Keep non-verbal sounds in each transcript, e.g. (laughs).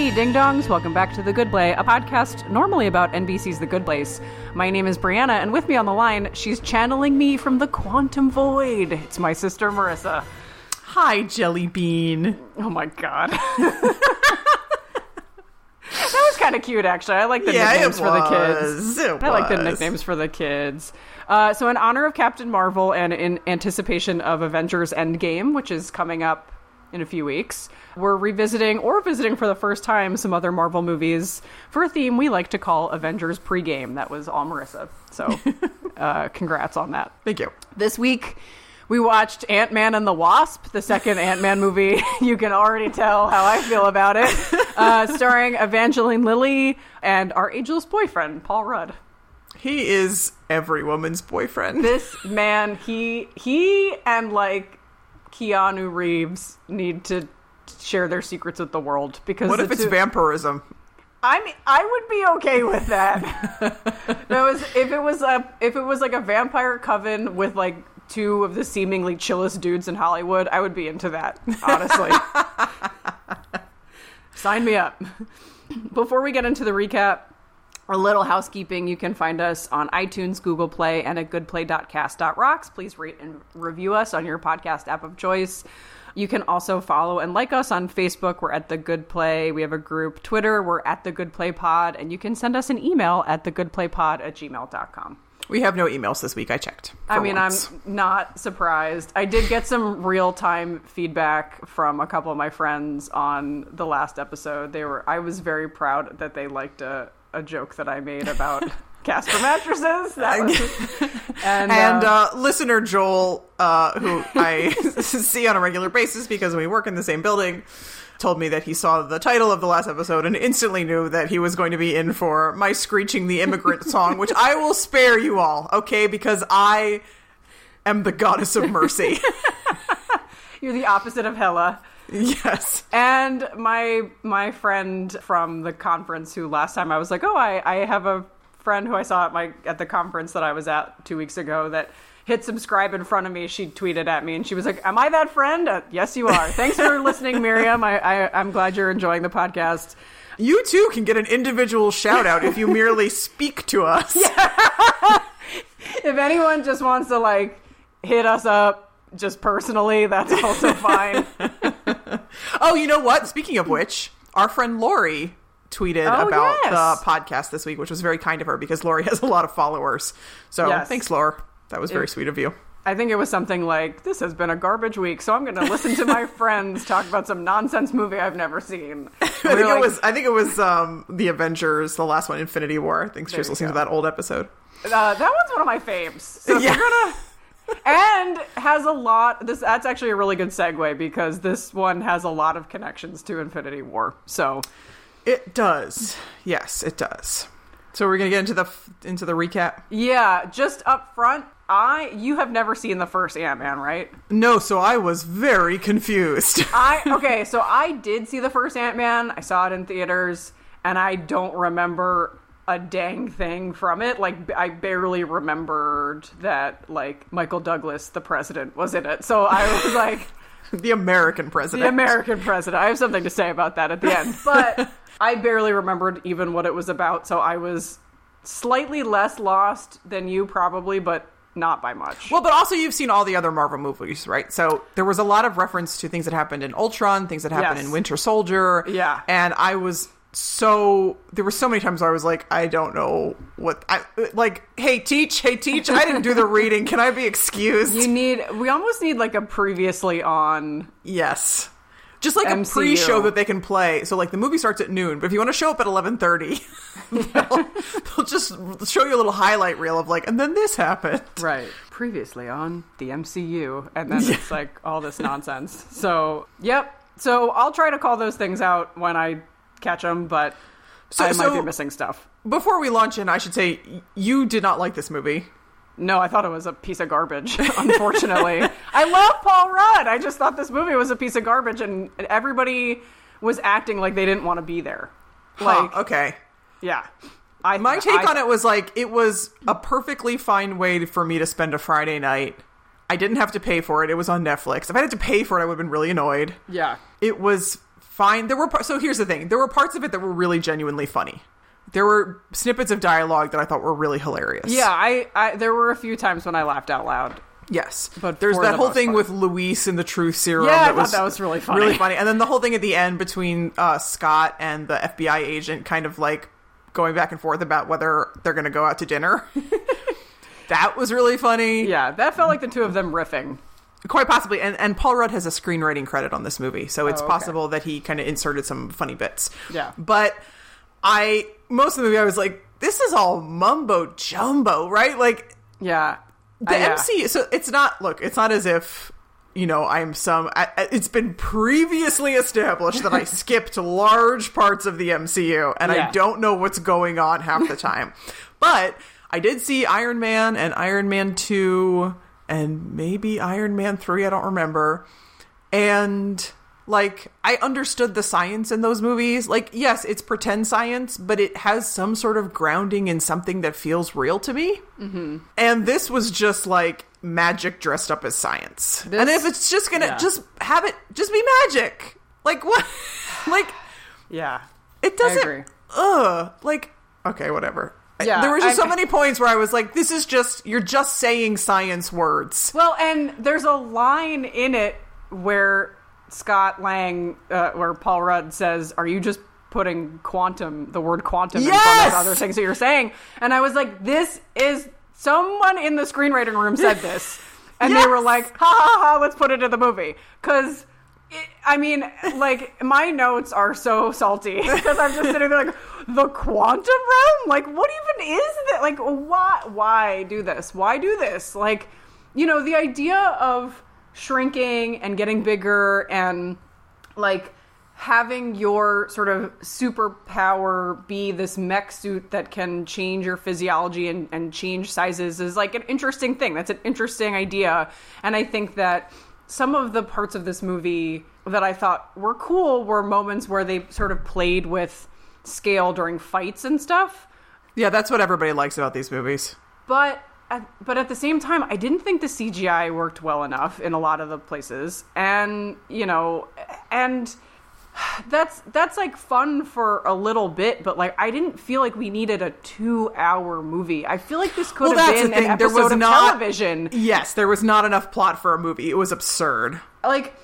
Hey, ding dongs, welcome back to The Good Play, a podcast normally about NBC's The Good Place. My name is Brianna, and with me on the line, she's channeling me from the quantum void. It's my sister Marissa. Hi, Jelly Bean. Oh my god. (laughs) that was kind of cute, actually. I like the Yeah, nicknames for the kids. It I like the nicknames for the kids. Uh, so, in honor of Captain Marvel and in anticipation of Avengers Endgame, which is coming up in a few weeks, we're revisiting or visiting for the first time some other Marvel movies for a theme we like to call Avengers Pregame. That was all Marissa. So, (laughs) uh, congrats on that. Thank you. This week, we watched Ant Man and the Wasp, the second (laughs) Ant Man movie. (laughs) You can already tell how I feel about it. Uh, starring Evangeline Lilly and our ageless boyfriend, Paul Rudd. He is every woman's boyfriend. This man, he he and like Keanu Reeves need to share their secrets with the world because What if it's two- vampirism? I mean, I would be okay with that. (laughs) that was if it was a if it was like a vampire coven with like two of the seemingly chillest dudes in Hollywood, I would be into that. Honestly, (laughs) sign me up. Before we get into the recap, a little housekeeping. You can find us on iTunes, Google Play, and at goodplay.cast.rocks. Please rate and review us on your podcast app of choice. You can also follow and like us on Facebook. We're at The Good Play. We have a group. Twitter, we're at The Good Play Pod. And you can send us an email at thegoodplaypod at gmail.com. We have no emails this week. I checked. I mean, once. I'm not surprised. I did get some real time feedback from a couple of my friends on the last episode. They were, I was very proud that they liked a, a joke that I made about (laughs) Casper mattresses. Was, (laughs) and And uh, uh, listener Joel, uh, who I (laughs) see on a regular basis because we work in the same building, told me that he saw the title of the last episode and instantly knew that he was going to be in for my screeching the immigrant song, which I will spare you all, okay? Because I am the goddess of mercy. you're the opposite of Hela. (laughs) yes. And my my friend from the conference, who last time I was like, oh, I, I have a friend who I saw at my at the conference that I was at two weeks ago that hit subscribe in front of me. She tweeted at me and she was like, "Am I that friend?" Uh, yes, you are. Thanks for (laughs) listening, Miriam. I, I I'm glad you're enjoying the podcast. You too can get an individual shout out if you (laughs) merely speak to us. If anyone just wants to like hit us up just personally, that's also fine. (laughs) Oh, you know what? Speaking of which, our friend Lori tweeted Oh, about yes. the podcast this week, which was very kind of her because Lori (laughs) has a lot of followers. So Yes. thanks, Lori. That was very It- sweet of you. I think it was something like, "This has been a garbage week, so I'm going to listen to my (laughs) friends talk about some nonsense movie I've never seen." I think it was. I think it was um, the Avengers, the last one, Infinity War. I think she There was you listening to that old episode. Uh, that one's one of my faves. So if Yeah. you're gonna and has a lot. This that's actually a really good segue because this one has a lot of connections to Infinity War. So It does. Yes, it does. So we're gonna get into the into the recap. yeah, just up front, I you have never seen the first Ant Man, right? No, so I was very confused. (laughs) I okay, so I did see the first Ant Man. I saw it in theaters, and I don't remember a dang thing from it. Like I barely remembered that like Michael Douglas, the president, was in it. So I was (laughs) like. the American president. the American president. I have something to say about that at the end, (laughs) but I barely remembered even what it was about, so I was slightly less lost than you probably, but not by much. Well, but also you've seen all the other Marvel movies, right? So there was a lot of reference to things that happened in Ultron, things that happened Yes. in Winter Soldier. Yeah. And I was so there were so many times where I was like, I don't know what I like. Hey, teach. Hey, teach. I didn't do the (laughs) reading. Can I be excused? you need we almost need like a previously on yes. Just like MCU. a pre-show that they can play. So like the movie starts at noon, but if you want to show up at eleven thirty, (laughs) they'll, (laughs) they'll just show you a little highlight reel of like, and then this happened. right previously on the MCU and then it's like all this nonsense. So, yep. So, I'll try to call those things out when I catch them, but So- I might so- be missing stuff. Before we launch in, I should say you did not like this movie. No, I thought it was a piece of garbage, (laughs) unfortunately. I love Paul Rudd. I just thought this movie was a piece of garbage and everybody was acting like they didn't want to be there. Like, Huh, okay. yeah. I, My take I- on it was like it was a perfectly fine way for me to spend a Friday night. I didn't have to pay for it. It was on Netflix. If I had to pay for it, I would have been really annoyed. Yeah. It was fine. There were par- so here's the thing: there were parts of it that were really genuinely funny. There were snippets of dialogue that I thought were really hilarious. Yeah, I, I there were a few times when I laughed out loud. Yes, But there's that the whole thing part. with Luis and the truth serum. Yeah, I that thought was that was really funny. really funny. And then the whole thing at the end between uh, Scott and the FBI agent, kind of like going back and forth about whether they're going to go out to dinner. (laughs) that was really funny. Yeah, that felt like the two of them riffing. Quite possibly. And, and Paul Rudd has a screenwriting credit on this movie, so it's Oh, okay. possible that he kind of inserted some funny bits. Yeah. But I, most of the movie, I was like, this is all mumbo jumbo, right? Like, Yeah. the Uh, yeah. MC. So it's not, look, it's not as if. You know, I'm some. I- it's been previously established that I (laughs) skipped large parts of the MCU, and Yeah. I don't know what's going on half the time. (laughs) but I did see Iron Man and Iron Man 2 and maybe Iron Man 3, I don't remember. And like I understood the science in those movies. Like yes, it's pretend science, but it has some sort of grounding in something that feels real to me. Mm-hmm. And this was just like magic dressed up as science. This- and if it's just gonna yeah. just have it just be magic. Like what? (laughs) like Yeah. it doesn't. Ugh. Like okay, whatever. Yeah, there were just so many points where I was like, "This is just you're just saying science words." Well, and there's a line in it where Scott Lang, uh, where Paul Rudd says, "Are you just putting quantum, the word quantum, in front of other things that you're saying?" And I was like, "This is someone in the screenwriting room said this." And they were like, ha ha ha, let's put it in the movie. Because, I mean, like, my notes are so salty (laughs) because I'm just sitting there like, the quantum realm? Like, what even is that? Like, why, why do this? Why do this? Like, you know, the idea of shrinking and getting bigger and, like, having your sort of superpower be this mech suit that can change your physiology and, and change sizes is like an interesting thing. That's an interesting idea. And I think that some of the parts of this movie that I thought were cool were moments where they sort of played with scale during fights and stuff. Yeah, that's what everybody likes about these movies. But at, but at the same time, I didn't think the CGI worked well enough in a lot of the places, and you know, and that's that's like fun for a little bit, but like I didn't feel like we needed a two-hour movie. I feel like this could Well, have that's been the an thing. There episode was of not- television. Yes, there was not enough plot for a movie. It was absurd. Like,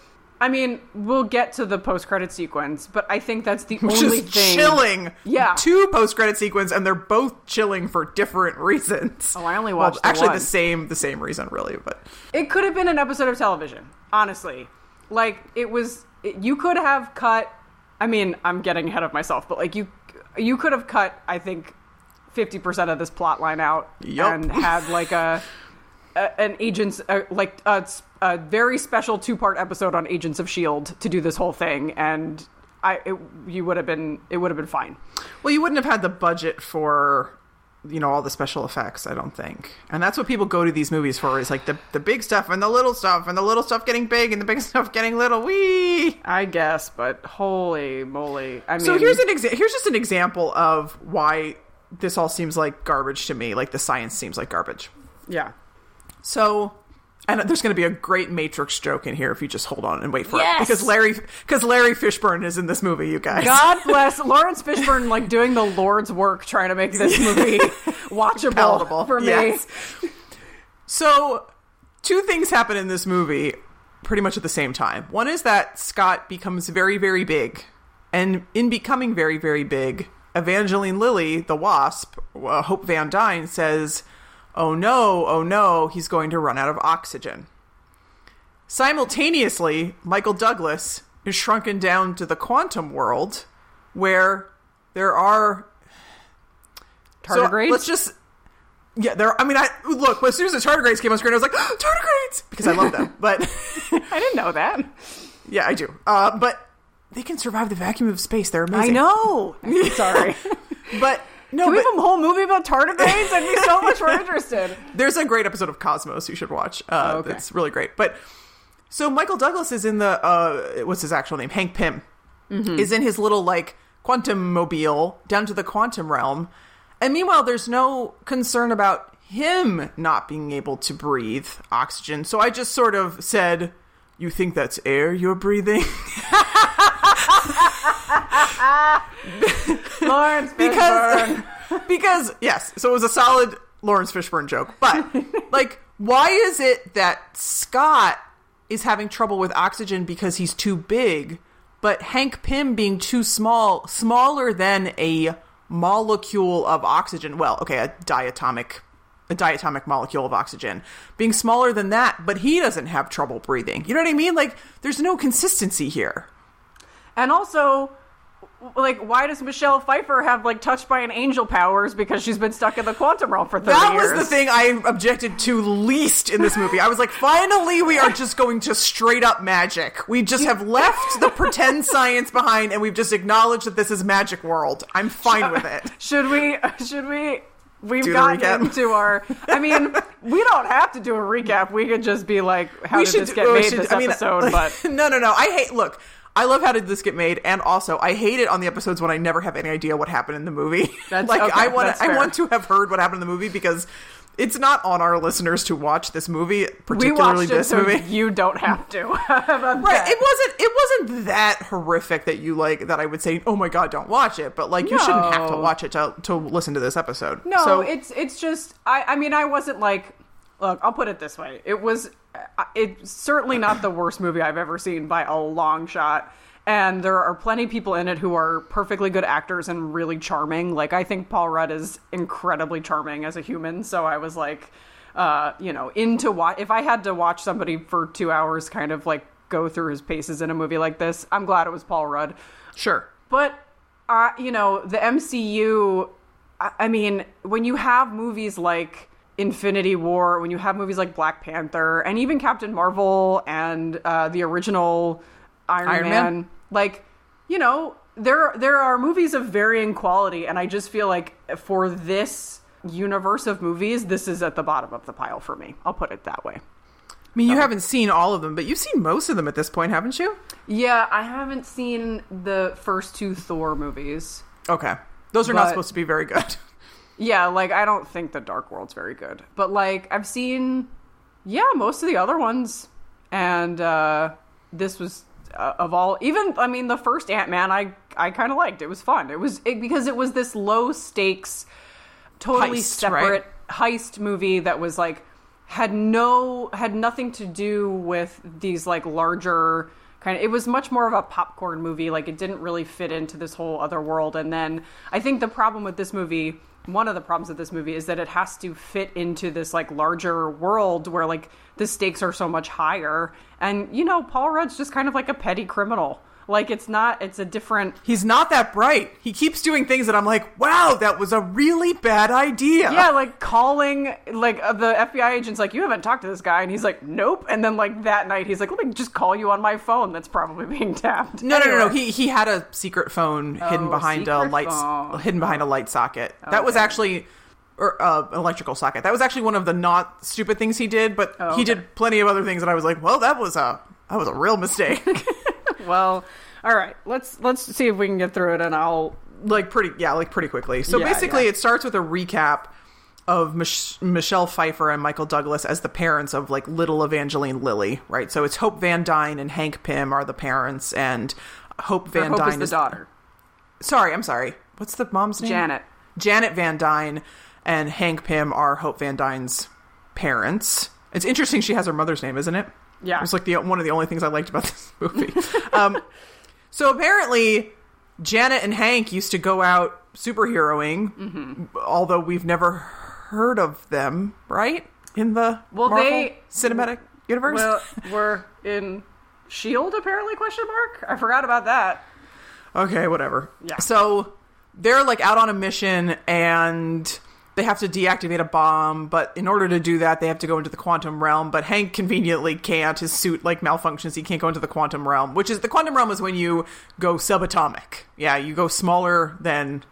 I mean, we'll get to the post-credit sequence, but I think that's the Which only thing. chilling. Yeah. Two post credit sequence and they're both chilling for different reasons. Oh, I only Well, watched the actually one. the same the same reason really, but It could have been an episode of television, honestly. Like it was you could have cut I mean, I'm getting ahead of myself, but like you you could have cut I think 50% of this plot line out Yup. and had like a, a an agents uh, like a very special two-part episode on Agents of Shield to do this whole thing and I it, you would have been it would have been fine. well, you wouldn't have had the budget for you know all the special effects, I don't think. And that's what people go to these movies for is like the the big stuff and the little stuff and the little stuff getting big and the big (laughs) stuff getting little. Wee. I guess, but holy moly. I mean So here's an exa- here's just an example of why this all seems like garbage to me. Like the science seems like garbage. yeah. So, and there's going to be a great Matrix joke in here if you just hold on and wait for Yes! it because Larry because Larry Fishburne is in this movie. You guys, God bless Lawrence Fishburne, like doing the Lord's work, trying to make this movie (laughs) watchable Palatable, for me. yes. So, two things happen in this movie pretty much at the same time. One is that Scott becomes very, very big. And in becoming very, very big, Evangeline Lilly, the wasp, uh, Hope Van Dyne, says, Oh no, oh no, he's going to run out of oxygen. Simultaneously, Michael Douglas is shrunken down to the quantum world where there are Tardigrades? so let's just yeah. There. I mean, I look as soon as the tardigrades came on screen, I was like (gasps) tardigrades because I love them. (laughs) But (laughs) I didn't know that. yeah, I do. Uh, but they can survive the vacuum of space. They're amazing. I know. (laughs) Sorry. But no, Can we but have a whole movie about tardigrades? I'd be so (laughs) much more interested. there's a great episode of Cosmos you should watch. Uh, Oh, okay. It's really great. But so Michael Douglas is in the uh, what's his actual name? Hank Pym Mm-hmm. is in his little like quantum mobile down to the quantum realm, and meanwhile there's no concern about him not being able to breathe oxygen. So I just sort of said, "You think that's air you're breathing?" (laughs) (laughs) Lawrence because because yes, so it was a solid Lawrence Fishburne joke. But (laughs) like, why is it that Scott is having trouble with oxygen because he's too big, but Hank Pym being too small, smaller than a molecule of oxygen? Well, okay, a diatomic. A diatomic molecule of oxygen being smaller than that, but he doesn't have trouble breathing. You know what I mean? Like, there's no consistency here. And also, like, why does Michelle Pfeiffer have like touched by an angel powers because she's been stuck in the quantum realm for thirty That years? was the thing I objected to least in this movie. I was like, finally, we are just going to straight up magic. We just have left the pretend science behind and we've just acknowledged that this is magic world. I'm fine with it. (laughs) Should we? Should we? We've Do gotten into our. I mean, we don't have to do a recap. We could just be like, "How we did should this get made should- this I mean, episode?" (laughs) But no, no, no. I hate. Look, I love how did this get made, and also I hate it on the episodes when I never have any idea what happened in the movie. (laughs) That's- like okay, I want. I want to have heard what happened in the movie because it's not on our listeners to watch this movie, particularly this so movie. you don't have to. (laughs) Right. that? It wasn't it wasn't that horrific that you like that I would say, "Oh my god, don't watch it." But like you shouldn't have to watch it to to listen to this episode. No, So, it's it's just I I mean I wasn't like look I'll put it this way it was uh, it's certainly not the worst movie I've ever seen by a long shot and there are plenty of people in it who are perfectly good actors and really charming like I think Paul Rudd is incredibly charming as a human so I was like uh you know into watch if I had to watch somebody for 2 hours kind of like go through his paces in a movie like this I'm glad it was Paul Rudd sure. but uh, you know, the MCU. I, I mean, when you have movies like Infinity War, when you have movies like Black Panther, and even Captain Marvel and uh, the original Iron, Iron Man, Man? like you know, there there are movies of varying quality, and I just feel like for this universe of movies, this is at the bottom of the pile for me. I'll put it that way. I mean, you haven't seen all of them, but you've seen most of them at this point, haven't you? Yeah, I haven't seen the first two Thor movies. Okay. Those are not supposed to be very good. (laughs) Yeah, like I don't think the Dark World's very good. But like I've seen yeah, most of the other ones and uh this was uh, of all even I mean the first Ant-Man I I kind of liked. It was fun. It was it, because it was this low stakes totally Heist, separate heist movie that was like had no had nothing to do with these like larger kind of it was much more of a popcorn movie like it didn't really fit into this whole other world and then i think the problem with this movie one of the problems with this movie is that it has to fit into this like larger world where like the stakes are so much higher. And you know paul rudd's just kind of like a petty criminal like it's not it's a different He's not that bright. He keeps doing things that I'm like, wow, that was a really bad idea. yeah, like calling like uh, the FBI agent's like, you haven't talked to this guy, and he's like, nope. And then like that night, he's like, let me just call you on my phone that's probably (laughs) being tapped. No, no, no, no. He he had a secret phone hidden Oh, behind a light phone. hidden behind a light socket. That was actually or uh, electrical socket. That was actually one of the not stupid things he did, but Oh, he did plenty of other things and I was like, "Well, that was a that was a real mistake." (laughs) well, all right. Let's let's see if we can get through it, and I'll. like pretty yeah, like pretty quickly. So Yeah, basically yeah. it starts with a recap of Mich- Michelle Pfeiffer and Michael Douglas as the parents of like little Evangeline Lilly, right? So it's Hope Van Dyne and Hank Pym are the parents and Hope Van Hope Dyne is the daughter, Sorry, I'm sorry. What's the mom's name? Janet. Janet Van Dyne and Hank Pym are Hope Van Dyne's parents. It's interesting she has her mother's name, isn't it? Yeah. It was like the one of the only things I liked about (laughs) this movie. (laughs) um, so apparently, Janet and Hank used to go out superheroing, Mm-hmm. although we've never heard of them, right? In the Well, Marvel they- cinematic universe. Well, we're in Shield apparently? Question mark. I forgot about that. Okay, whatever. Yeah. So they're like out on a mission and they have to deactivate a bomb, but in order to do that, they have to go into the quantum realm. But Hank conveniently can't. His suit like malfunctions. He can't go into the quantum realm, which is the quantum realm is when you go subatomic. Yeah, you go smaller than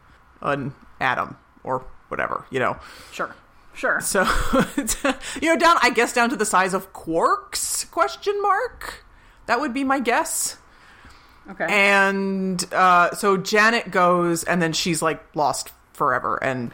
an atom or whatever, you know. Sure, sure. So (laughs) you know, down I guess down to the size of quarks? Question mark. That would be my guess. Okay. And uh, so Janet goes, and then she's like lost forever, and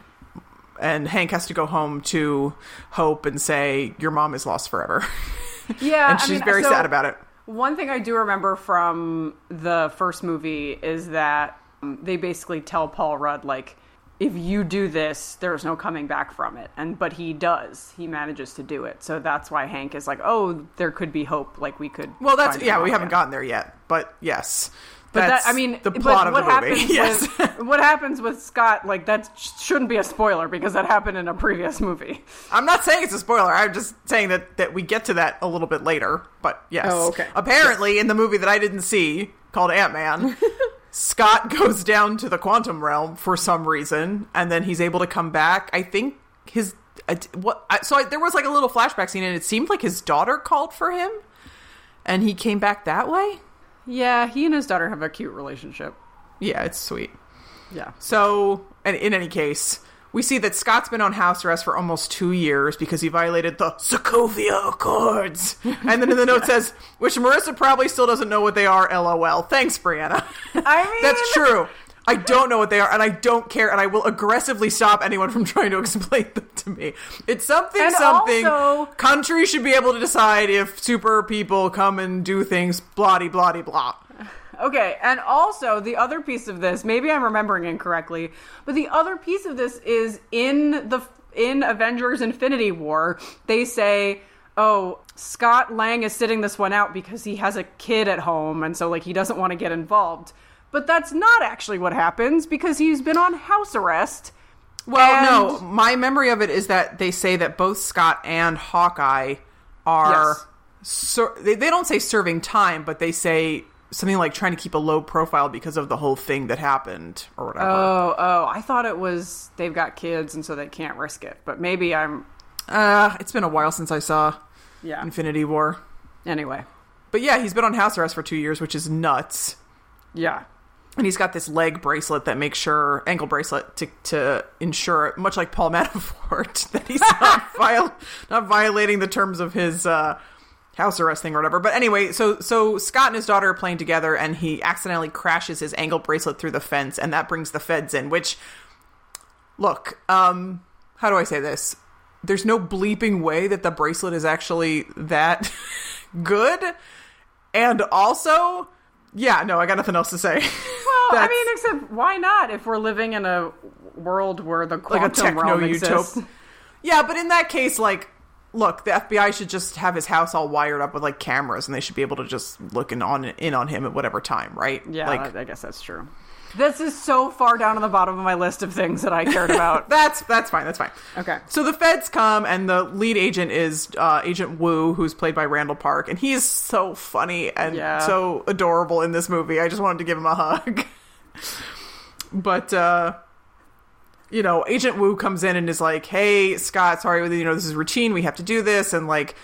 and Hank has to go home to Hope and say, "Your mom is lost forever," (laughs) yeah, and I she's mean, very so- sad about it. One thing I do remember from the first movie is that um, they basically tell Paul Rudd like if you do this there's no coming back from it and but he does he manages to do it so that's why hank is like oh there could be hope like we could Well, that's yeah. We haven't again. gotten there yet, but yes. But that, I mean the but plot of what the movie. happens (laughs) Yes. with, what happens with scott like that sh- shouldn't be a spoiler because that happened in a previous movie I'm not saying it's a spoiler. I'm just saying that that we get to that a little bit later. But yes. Oh, okay. Apparently, in the movie that I didn't see called Ant Man. (laughs) Scott goes down to the quantum realm for some reason, and then he's able to come back. I think his uh, what. I, so I, there was like a little flashback scene, and it seemed like his daughter called for him, and he came back that way. Yeah he and his daughter have a cute relationship Yeah, it's sweet. yeah So, and in any case, we see that Scott's been on house arrest for almost two years because he violated the Sokovia Accords. (laughs) And then in the note says, which Marissa probably still doesn't know what they are, lol. Thanks, Brianna. i (laughs) mean That's true. I don't know what they are, and I don't care, and I will aggressively stop anyone from (laughs) trying to explain them to me. It's something, And something. also- countries should be able to decide if super people come and do things, blah blah blah. Okay, and also the other piece of this, maybe I'm remembering incorrectly, but the other piece of this is in the in Avengers Infinity War, they say, "Oh, Scott Lang is sitting this one out because he has a kid at home and so like he doesn't want to get involved." But that's not actually what happens because he's been on house arrest. Well, And- no, my memory of it is that they say that both Scott and Hawkeye are. Yes. Ser- they, they don't say serving time, but they say something like trying to keep a low profile because of the whole thing that happened or whatever. Oh, oh, I thought it was they've got kids and so they can't risk it. But maybe I'm Uh, it's been a while since I saw yeah. Infinity War. Anyway. But yeah, he's been on house arrest for two years, which is nuts. Yeah. And he's got this leg bracelet that makes sure ankle bracelet to to ensure, much like Paul (laughs) Manafort, that he's not (laughs) viol- not violating the terms of his uh, house arrest thing or whatever. But anyway, so so Scott and his daughter are playing together, and he accidentally crashes his ankle bracelet through the fence, and that brings the feds in. Which, look, um, how do I say this? There's no bleeping way that the bracelet is actually that (laughs) good, and also. Yeah, no, I got nothing else to say. Well, (laughs) I mean, except why not? If we're living in a world where the like a quantum techno realm exists. Yeah, but in that case, like, look, the FBI should just have his house all wired up with like cameras, and they should be able to just look in on in on him at whatever time, right? Yeah, like I guess that's true. This is so far down on the bottom of my list of things that I cared about. (laughs) that's that's fine. That's fine. Okay. So the feds come, and the lead agent is uh, Agent Wu, who's played by Randall Park, and he's so funny and Yeah. so adorable in this movie. I just wanted to give him a hug. (laughs) but uh, you know, Agent Wu comes in and is like, "Hey, Scott, sorry, you know, this is routine. We have to do this." And like,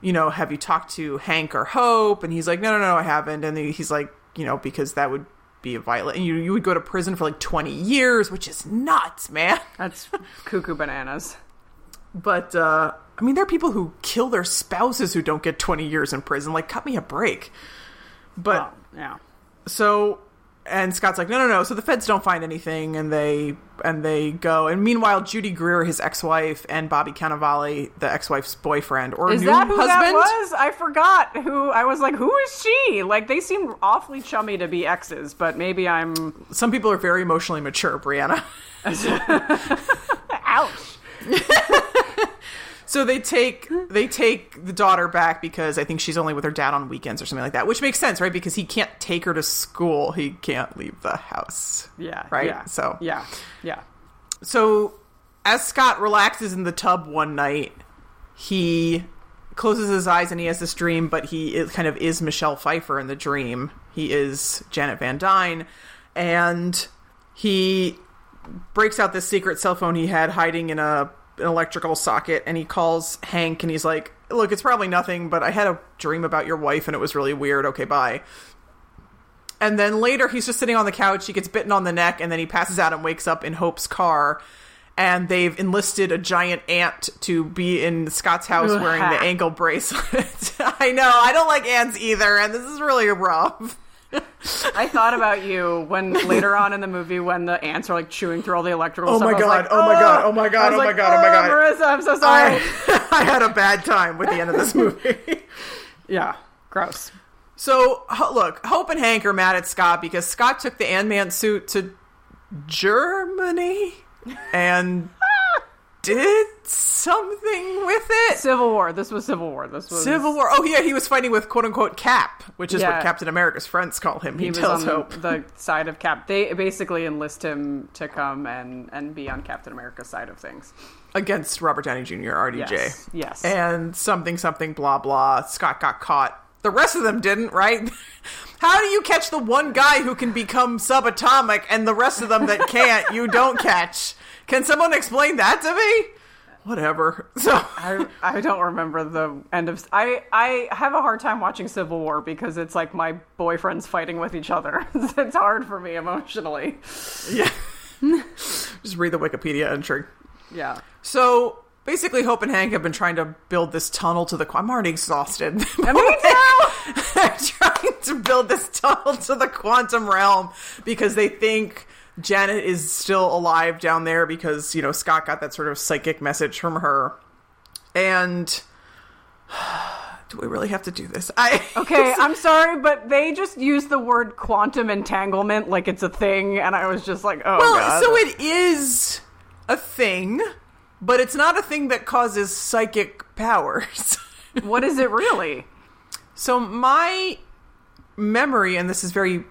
you know, have you talked to Hank or Hope? And he's like, "No, no, no, I haven't." And he's like, you know, because that would be a violent, and you you would go to prison for like twenty years, which is nuts, man. (laughs) That's cuckoo bananas. But uh, I mean, there are people who kill their spouses who don't get twenty years in prison. Like, cut me a break. But Oh, yeah. so and Scott's like, no, no, no. So the feds don't find anything, and they and they go. And meanwhile, Judy Greer, his ex-wife, and Bobby Cannavale, the ex-wife's boyfriend or Is new that who husband. that was? I forgot who. I was like, who is she? Like, they seem awfully chummy to be exes, but maybe I'm. Some people are very emotionally mature, Brianna. (laughs) Ouch. (laughs) So they take they take the daughter back because I think she's only with her dad on weekends or something like that, which makes sense, right? Because he can't take her to school, he can't leave the house. Yeah. Right? Yeah. So- Yeah. Yeah. So, as Scott relaxes in the tub one night, he closes his eyes and he has this dream, but he is, kind of is Michelle Pfeiffer in the dream. He is Janet Van Dyne, and he breaks out this secret cell phone he had hiding in a an electrical socket, and he calls Hank, and he's like, "Look, it's probably nothing, but I had a dream about your wife, and it was really weird. Okay, bye." And then later, he's just sitting on the couch. He gets bitten on the neck, and then he passes out and wakes up in Hope's car. And they've enlisted a giant ant to be in Scott's house wearing the ankle bracelet. (laughs) I know, I don't like ants either, and this is really rough. I thought about you when later on in the movie when the ants are like chewing through all the electrical Oh my God, like, oh my oh! God, oh my God, oh my God, oh my oh, God. Marissa, I'm so sorry. I, (laughs) I had a bad time with the end of this (laughs) movie. yeah. Gross. So look, Hope and Hank are mad at Scott because Scott took the Ant Man suit to Germany and did something with it. Civil War. This was Civil War. This was Civil War. Oh yeah, he was fighting with quote unquote Cap, which is Yeah. what Captain America's friends call him. He, He was tells on Hope. the side of Cap. They basically enlist him to come and and be on Captain America's side of things. against Robert Downey Jr. RDJ. Yes. Yes. And something something blah blah. Scott got caught. The rest of them didn't, right? (laughs) How do you catch the one guy who can become subatomic and the rest of them that can't you don't catch? Can someone explain that to me? Whatever. (laughs) So I, I don't remember the end of I I have a hard time watching Civil War because it's like my boyfriends fighting with each other. (laughs) it's hard for me emotionally. yeah. (laughs) Just read the Wikipedia entry. Yeah. So basically, Hope and Hank have been trying to build this tunnel to the. I'm already exhausted. And me too. They're trying to build this tunnel to the quantum realm because they think Janet is still alive down there because, you know, Scott got that sort of psychic message from her. And (sighs) do we really have to do this? I (laughs) Okay, I'm sorry, but they just used the word quantum entanglement like it's a thing, and I was just like, oh Well, god. so it is a thing, but it's not a thing that causes psychic powers. (laughs) what is it really? So my memory, and this is very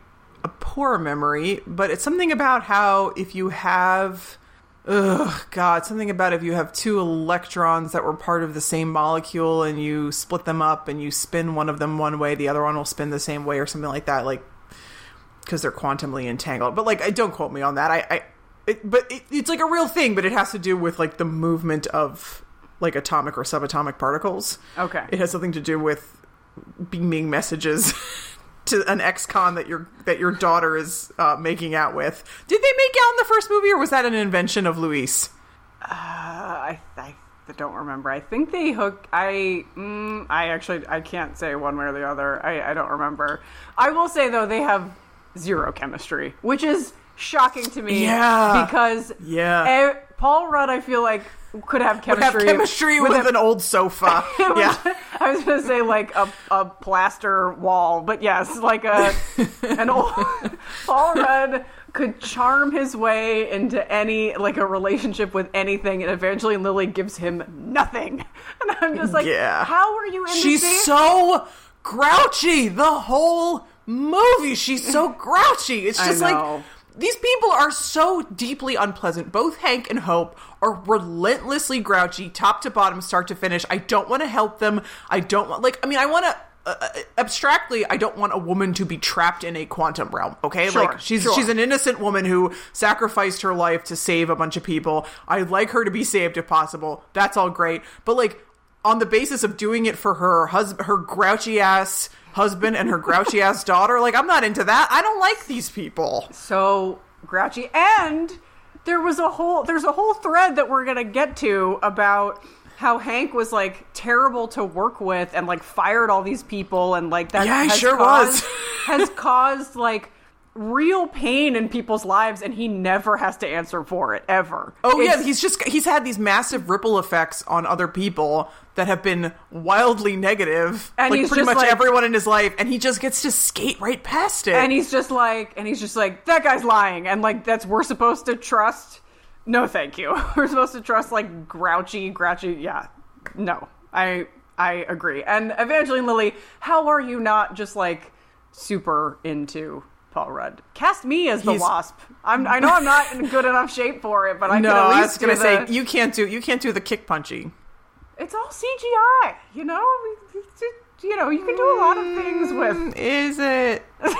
a poor memory, but it's something about how if you have, ugh, God, something about if you have two electrons that were part of the same molecule and you split them up and you spin one of them one way, the other one will spin the same way or something like that, like because they're quantumly entangled. But like, I don't quote me on that. I, I it, but it, it's like a real thing, but it has to do with like the movement of like atomic or subatomic particles. Okay. It has something to do with beaming messages (laughs) to an ex-con that your that your daughter is uh, making out with. Did they make out in the first movie, or was that an invention of Luis? Uh, I, I don't remember. I think they hook. I mm, I actually I can't say one way or the other. I, I don't remember. I will say though they have zero chemistry, which is shocking to me. Yeah. because Yeah. eh, Paul Rudd I feel like could have Would chemistry. have chemistry with, a- an old sofa. (laughs) yeah. I was gonna say like a, a plaster wall, but yes, like a (laughs) an old Paul Rudd could charm his way into any like a relationship with anything, and Evangeline Lilly gives him nothing. (laughs) And I'm just like, Yeah. how are you in She's so grouchy the whole movie. She's so grouchy. It's just like these people are so deeply unpleasant. Both Hank and Hope are relentlessly grouchy, top to bottom, start to finish. I don't want to help them. I don't want like. I mean, I want to. Uh, uh, abstractly, I don't want a woman to be trapped in a quantum realm. Okay, Sure, like she's sure. she's an innocent woman who sacrificed her life to save a bunch of people. I'd like her to be saved if possible. That's all great, but like on the basis of doing it for her husband, her grouchy ass husband and her grouchy ass daughter, like I'm not into that. I don't like these people. so grouchy and there was a whole there's a whole thread that we're gonna get to about how Hank was like terrible to work with and like fired all these people and like that Yeah, has sure caused, was. (laughs) has caused like real pain in people's lives and he never has to answer for it ever. Oh yeah, he's just he's had these massive ripple effects on other people that have been wildly negative, And like he's pretty much like- everyone in his life, and he just gets to skate right past it. and he's just like and he's just like that guy's lying and like that's we're supposed to trust no thank you (laughs) we're supposed to trust like grouchy grouchy yeah no i i agree and evangeline lilly how are you not just like super into paul rudd cast me as the He's- wasp i'm i know i'm not in good enough shape for it but i no, can at I was gonna do say the- you can't do you can't do the kick punchy. it's all cgi you know you know you can do a lot of things with mm, Is it? (laughs)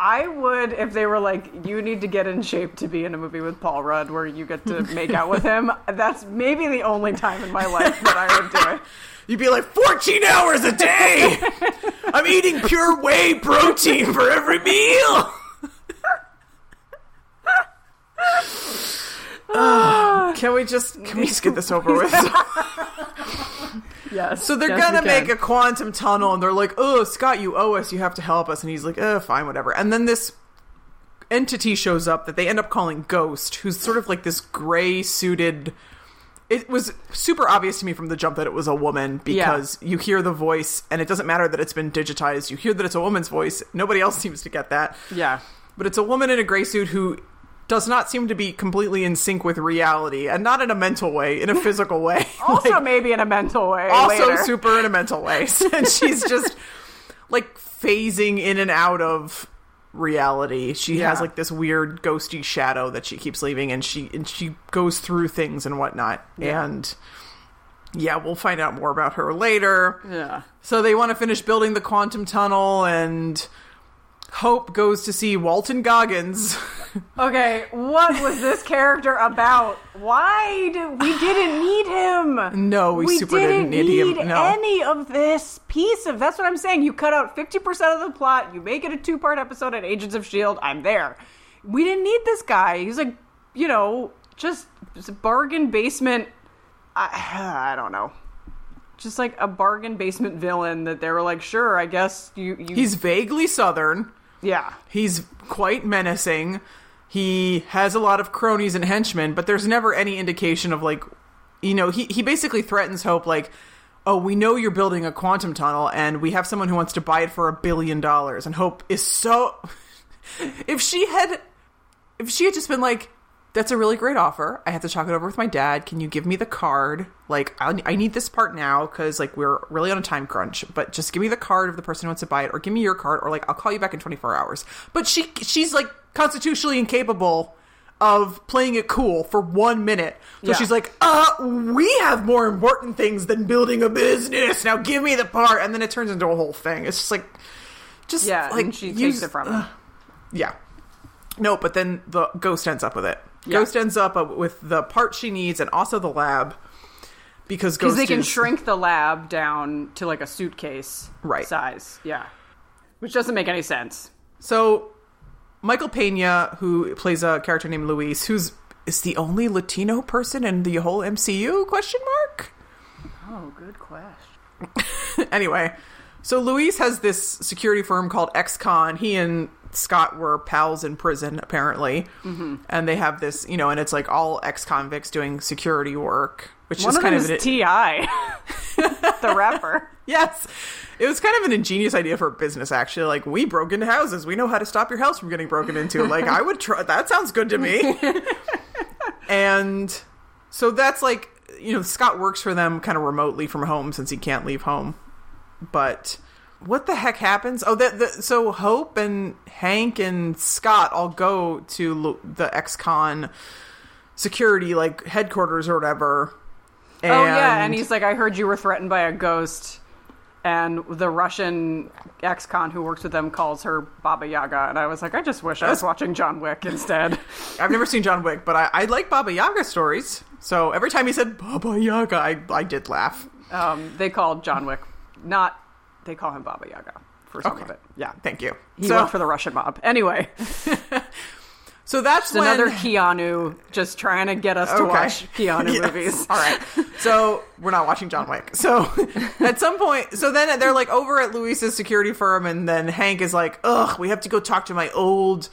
I would if they were like, you need to get in shape to be in a movie with Paul Rudd where you get to make out with him. (laughs) That's maybe the only time in my life that I would do it. (laughs) You'd be like 14 hours a day. (laughs) I'm eating pure whey protein for every meal. Ah, (sighs) (sighs) (sighs) can we just can we just get this over with? (laughs) Yes. So they're yes, gonna make a quantum tunnel, and they're like, "Oh, Scott, you owe us. You have to help us." And he's like, "Oh, fine, whatever." And then this entity shows up that they end up calling Ghost, who's sort of like this gray suited. it was super obvious to me from the jump that it was a woman because you hear the voice and it doesn't matter that it's been digitized. You hear that it's a woman's voice. Nobody else seems to get that. Yeah. But it's a woman in a gray suit who does not seem to be completely in sync with reality and not in a mental way, in a physical way. (laughs) Also, Like, maybe in a mental way. also later. super in a mental way. (laughs) and she's just like phasing in and out of reality. She has like this weird ghosty shadow that she keeps leaving and she and she goes through things and whatnot. Yeah. And yeah, we'll find out more about her later. Yeah. So they want to finish building the quantum tunnel and Hope goes to see Walton Goggins. (laughs) Okay, what was this character about? Why did we didn't need him? No, we super didn't need him. No. any of this piece of. That's what I'm saying. You cut out fifty percent of the plot. You make it a two part episode at Agents of Shield. I'm there. We didn't need this guy. He's like, you know, just, just bargain basement. I, (sighs) I don't know. Just like a bargain basement villain that they were like, sure, I guess you. you He's vaguely southern. Yeah. He's quite menacing. He has a lot of cronies and henchmen, but there's never any indication of like, you know, he he basically threatens Hope like, "Oh, we know you're building a quantum tunnel, and we have someone who wants to buy it for a billion dollars." And Hope is so. (laughs) if she had, if she had just been like, "That's a really great offer. I have to talk it over with my dad. Can you give me the card? Like, I, I need this part now because like we're really on a time crunch. But just give me the card of the person who wants to buy it, or give me your card, or like I'll call you back in 24 hours." But she she's like constitutionally incapable of playing it cool for one minute. So Yeah. she's like, "Uh, we have more important things than building a business. Now give me the part." And then it turns into a whole thing. It's just like, just Yeah, like and she use- takes it from him. yeah. No, but then the ghost ends up with it. Yeah. Ghost ends up uh, with the part she needs and also the lab because Because Ghost they can is- shrink the lab down to like a suitcase Right. size. Yeah. Which doesn't make any sense. So Michael Pena, who plays a character named Luis, who's is the only Latino person in the whole MCU? Question mark. Oh, good question. (laughs) anyway, so Luis has this security firm called XCon. He and Scott were pals in prison, apparently, mm-hmm. and they have this, you know, and it's like all ex convicts doing security work, which One is of kind of an, T.I., (laughs) the rapper. (laughs) yes, it was kind of an ingenious idea for a business. Actually, like we broke into houses, we know how to stop your house from getting broken into. Like I would try. That sounds good to me. (laughs) and so that's like you know Scott works for them kind of remotely from home since he can't leave home. But what the heck happens? Oh, that the, so Hope and Hank and Scott all go to the ex-con security like headquarters or whatever. oh, yeah. And he's like, I heard you were threatened by a ghost. And the Russian ex con who works with them calls her Baba Yaga. And I was like, I just wish I was watching John Wick instead. (laughs) I've never seen John Wick, but I, I like Baba Yaga stories. So every time he said Baba Yaga, I, I did laugh. um, they called John Wick, not, they call him Baba Yaga for some Okay. of it. Yeah. Thank you. He so, worked for the Russian mob. Anyway, (laughs) so that's when, another Keanu just trying to get us to watch Keanu (laughs) Yes. movies. All right. So we're not watching John Wick. So (laughs) at some point, so then they're like over at Luis's security firm, and then Hank is like, "Ugh, we have to go talk to my old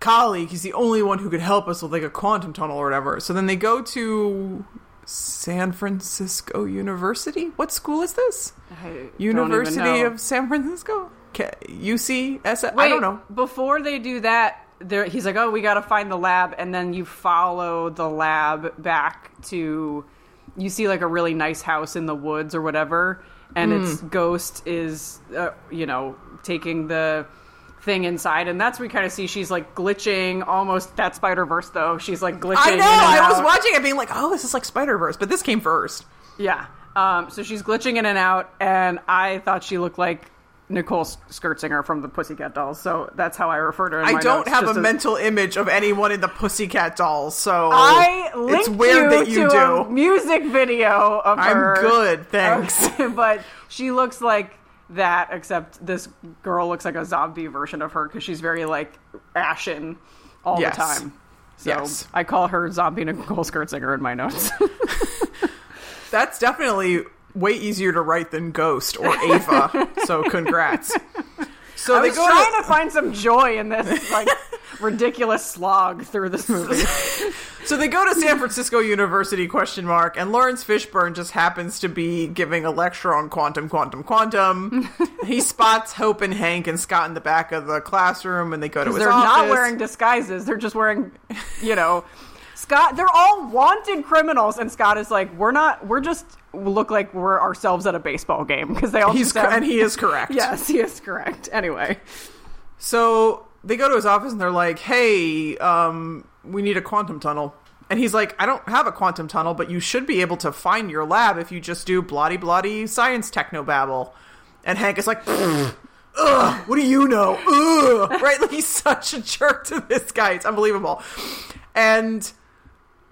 colleague. He's the only one who could help us with like a quantum tunnel or whatever." So then they go to San Francisco University. What school is this? I University of San Francisco. K- UCS. I don't know. Before they do that, there he's like, "Oh, we got to find the lab," and then you follow the lab back to. You see like a really nice house in the woods or whatever, and Hmm. its ghost is, uh, you know, taking the thing inside, and that's we kind of see she's like glitching, almost that Spider Verse though. She's like glitching. I in know. I was watching it, being like, "Oh, this is like Spider Verse," but this came first. Yeah. Um, so she's glitching in and out, and I thought she looked like Nicole Scherzinger from the Pussycat Dolls. So that's how I refer to her. In I don't notes, have a as- mental image of anyone in the Pussycat Dolls, so I it's weird you that you to do. a music video of I'm her. good, thanks. (laughs) but she looks like that, except this girl looks like a zombie version of her because she's very like ashen all Yes. the time. So Yes. I call her zombie Nicole Scherzinger in my notes. (laughs) That's definitely way easier to write than Ghost or Ava. (laughs) so congrats. So I they was go trying to, to find some joy in this. Like, (laughs) ridiculous slog through this movie. (laughs) So they go to San Francisco University question mark and Lawrence Fishburne just happens to be giving a lecture on quantum quantum quantum. (laughs) he spots Hope and Hank and Scott in the back of the classroom and they go to his They're office. not wearing disguises. They're just wearing, you know, Scott. They're all wanted criminals, and Scott is like, we're not. We're just look like we're ourselves at a baseball game because they all. He's have- and he is correct. (laughs) Yes, he is correct. Anyway, So they go to his office and they're like, "Hey, um, we need a quantum tunnel." And he's like, "I don't have a quantum tunnel, but you should be able to find your lab if you just do bloody bloody science technobabble." And Hank is like, "Ugh, what do you know?" Ugh. (laughs) Right? Like he's such a jerk to this guy. It's unbelievable. And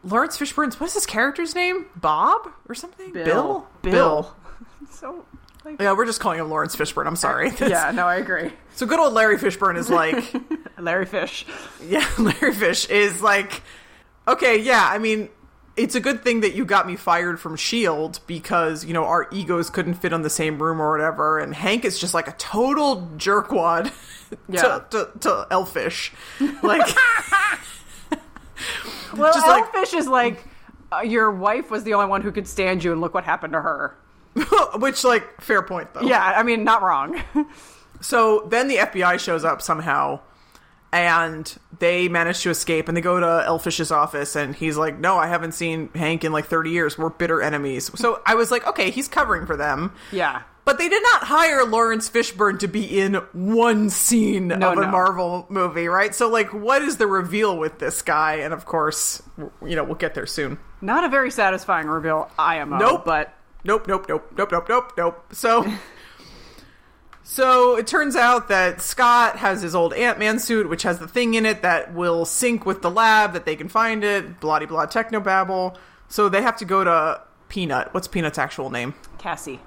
Laurence Fishburne's what's his character's name? Bob or something? Bill. Bill. (laughs) so. Like, Yeah, we're just calling him Laurence Fishburne. I'm sorry. (laughs) yeah, no, I agree. (laughs) So good old Larry Fishburne is like. Larry Fish. Yeah, Larry Fish is like, okay, yeah, I mean, it's a good thing that you got me fired from S.H.I.E.L.D. because, you know, our egos couldn't fit on the same room or whatever. And Hank is just like a total jerkwad Yeah. to, to, to Elfish. Like, Well, Just like- Elfish is like, uh, your wife was the only one who could stand you, and look what happened to her. (laughs) which, like, fair point, though. Yeah, I mean, not wrong. (laughs) So then the FBI shows up somehow and they manage to escape and they go to Elfish's office and he's like, No, I haven't seen Hank in like 30 years. We're bitter enemies. So I was like, Okay, he's covering for them. yeah. But they did not hire Laurence Fishburne to be in one scene No, of a no. Marvel movie, right? So, like, what is the reveal with this guy? And of course, you know, we'll get there soon. Not a very satisfying reveal, IMO. Uh, nope. But Nope, nope, nope, nope, nope, nope, nope. So, (laughs) so it turns out that Scott has his old Ant Man suit, which has the thing in it that will sync with the lab that they can find it. Blah blah technobabble. So they have to go to Peanut. What's Peanut's actual name? Cassie.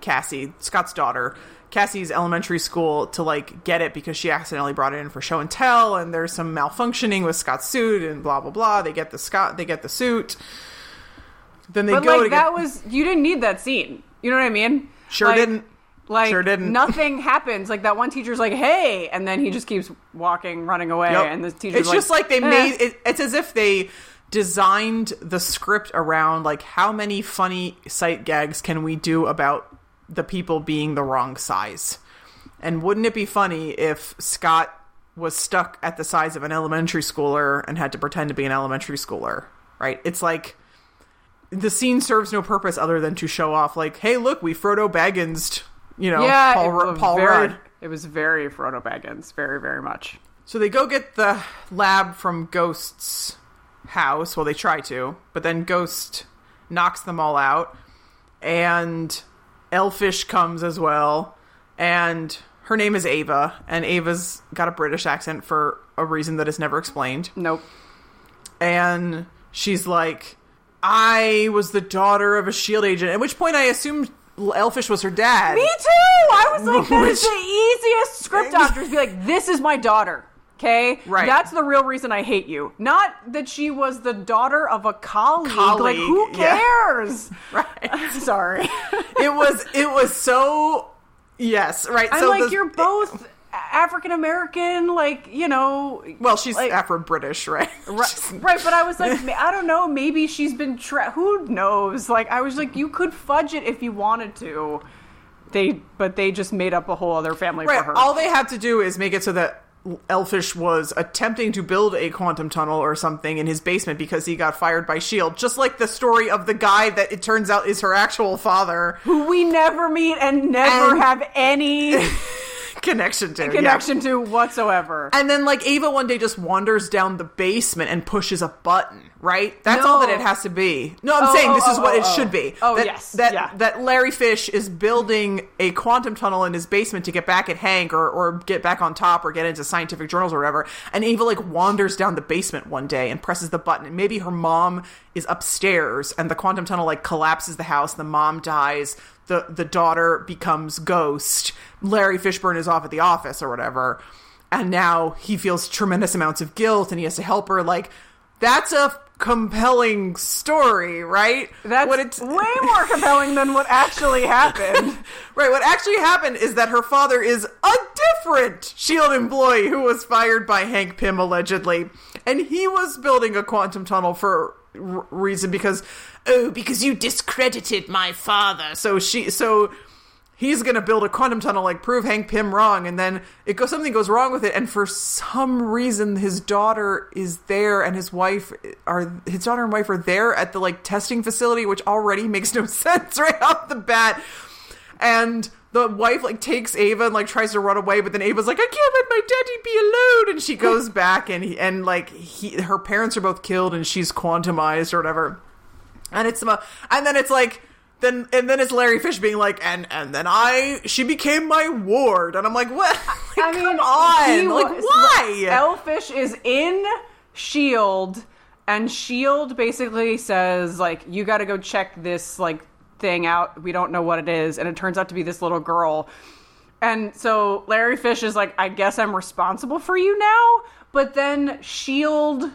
Cassie, Scott's daughter. Cassie's elementary school to like get it because she accidentally brought it in for show and tell, and there's some malfunctioning with Scott's suit and blah blah blah. They get the Scott, they get the suit. Then they But go like that get, was you didn't need that scene. You know what I mean? Sure Like- didn't. Like Sure didn't. nothing (laughs) happens. Like that one teacher's like, "Hey," and then he just keeps walking, running away, Yep. and the teacher's it's just like they "Eh." made it, it's as if they designed the script around like how many funny sight gags can we do about the people being the wrong size and wouldn't it be funny if scott was stuck at the size of an elementary schooler and had to pretend to be an elementary schooler right it's like the scene serves no purpose other than to show off like hey look we frodo baggins you know yeah, paul, it Ru- was paul very, rudd It was very Frodo Baggins, very very much. So they go get the lab from Ghost's house. Well, they try to, but then Ghost knocks them all out, and Elfish comes as well, and her name is Ava, and Ava's got a British accent for a reason that is never explained, Nope. and she's like, "I was the daughter of a Shield agent," at which point I assumed Elfish was her dad. Me too. I was like, that is the easiest script (laughs) doctors be like, this is my daughter. Okay, Right. That's the real reason I hate you. Not that she was the daughter of a colleague. like, Colleague, who yeah. cares? (laughs) Right. Sorry. (laughs) it was it was so yes right I'm so like, the- you're both African American. Like, you know. well she's like- afro british right (laughs) Right, right, but I was like, I don't know. Maybe she's been. Tra- who knows? Like, I was like, you could fudge it if you wanted to. They, but they just made up a whole other family right for her. all they had to do is make it so that elfish was attempting to build a quantum tunnel or something in his basement because he got fired by shield just like the story of the guy that it turns out is her actual father who we never meet and never And- have any (laughs) connection to yeah. connection to whatsoever. And then, like, Ava one day just wanders down the basement and pushes a button, right? That's all that it has to be. No, I'm Oh, saying oh, this is oh, what oh, it oh. should be. Oh, that, yes, That, yeah. that Larry Fish is building a quantum tunnel in his basement to get back at Hank or, or get back on top or get into scientific journals or whatever. And Ava, like, wanders down the basement one day and presses the button. And maybe her mom is upstairs and the quantum tunnel, like, collapses the house. The mom dies. The, the daughter becomes ghost. Larry Fishburne is off at the office or whatever and now he feels tremendous amounts of guilt and he has to help her like that's a compelling story, right? That's what it's way more compelling than what actually (laughs) happened. right. What actually happened is that her father is a different Shield employee who was fired by Hank Pym allegedly, and he was building a quantum tunnel for r- reason because oh because you discredited my father. So she so he's going to build a quantum tunnel, like prove Hank Pym wrong, and then it goes something goes wrong with it, and for some reason his daughter is there, and his wife are his daughter and wife are there at the like testing facility, which already makes no (laughs) sense right off the bat, and. The wife like takes Ava and like tries to run away, but then Ava's like, "I can't let my daddy be alone," and she goes (laughs) back and he, and like he her parents are both killed and she's quantumized or whatever, and it's and then it's like then and then it's Larry Fish being like, and and then I she became my ward, and I'm like, what? (laughs) I Come mean, on, he like was- why? Elfish is in Shield, and Shield basically says like, "You got to go check this like thing out. We don't know what it is," and it turns out to be this little girl. And so Larry Fish is like, "I guess I'm responsible for you now." But then Shield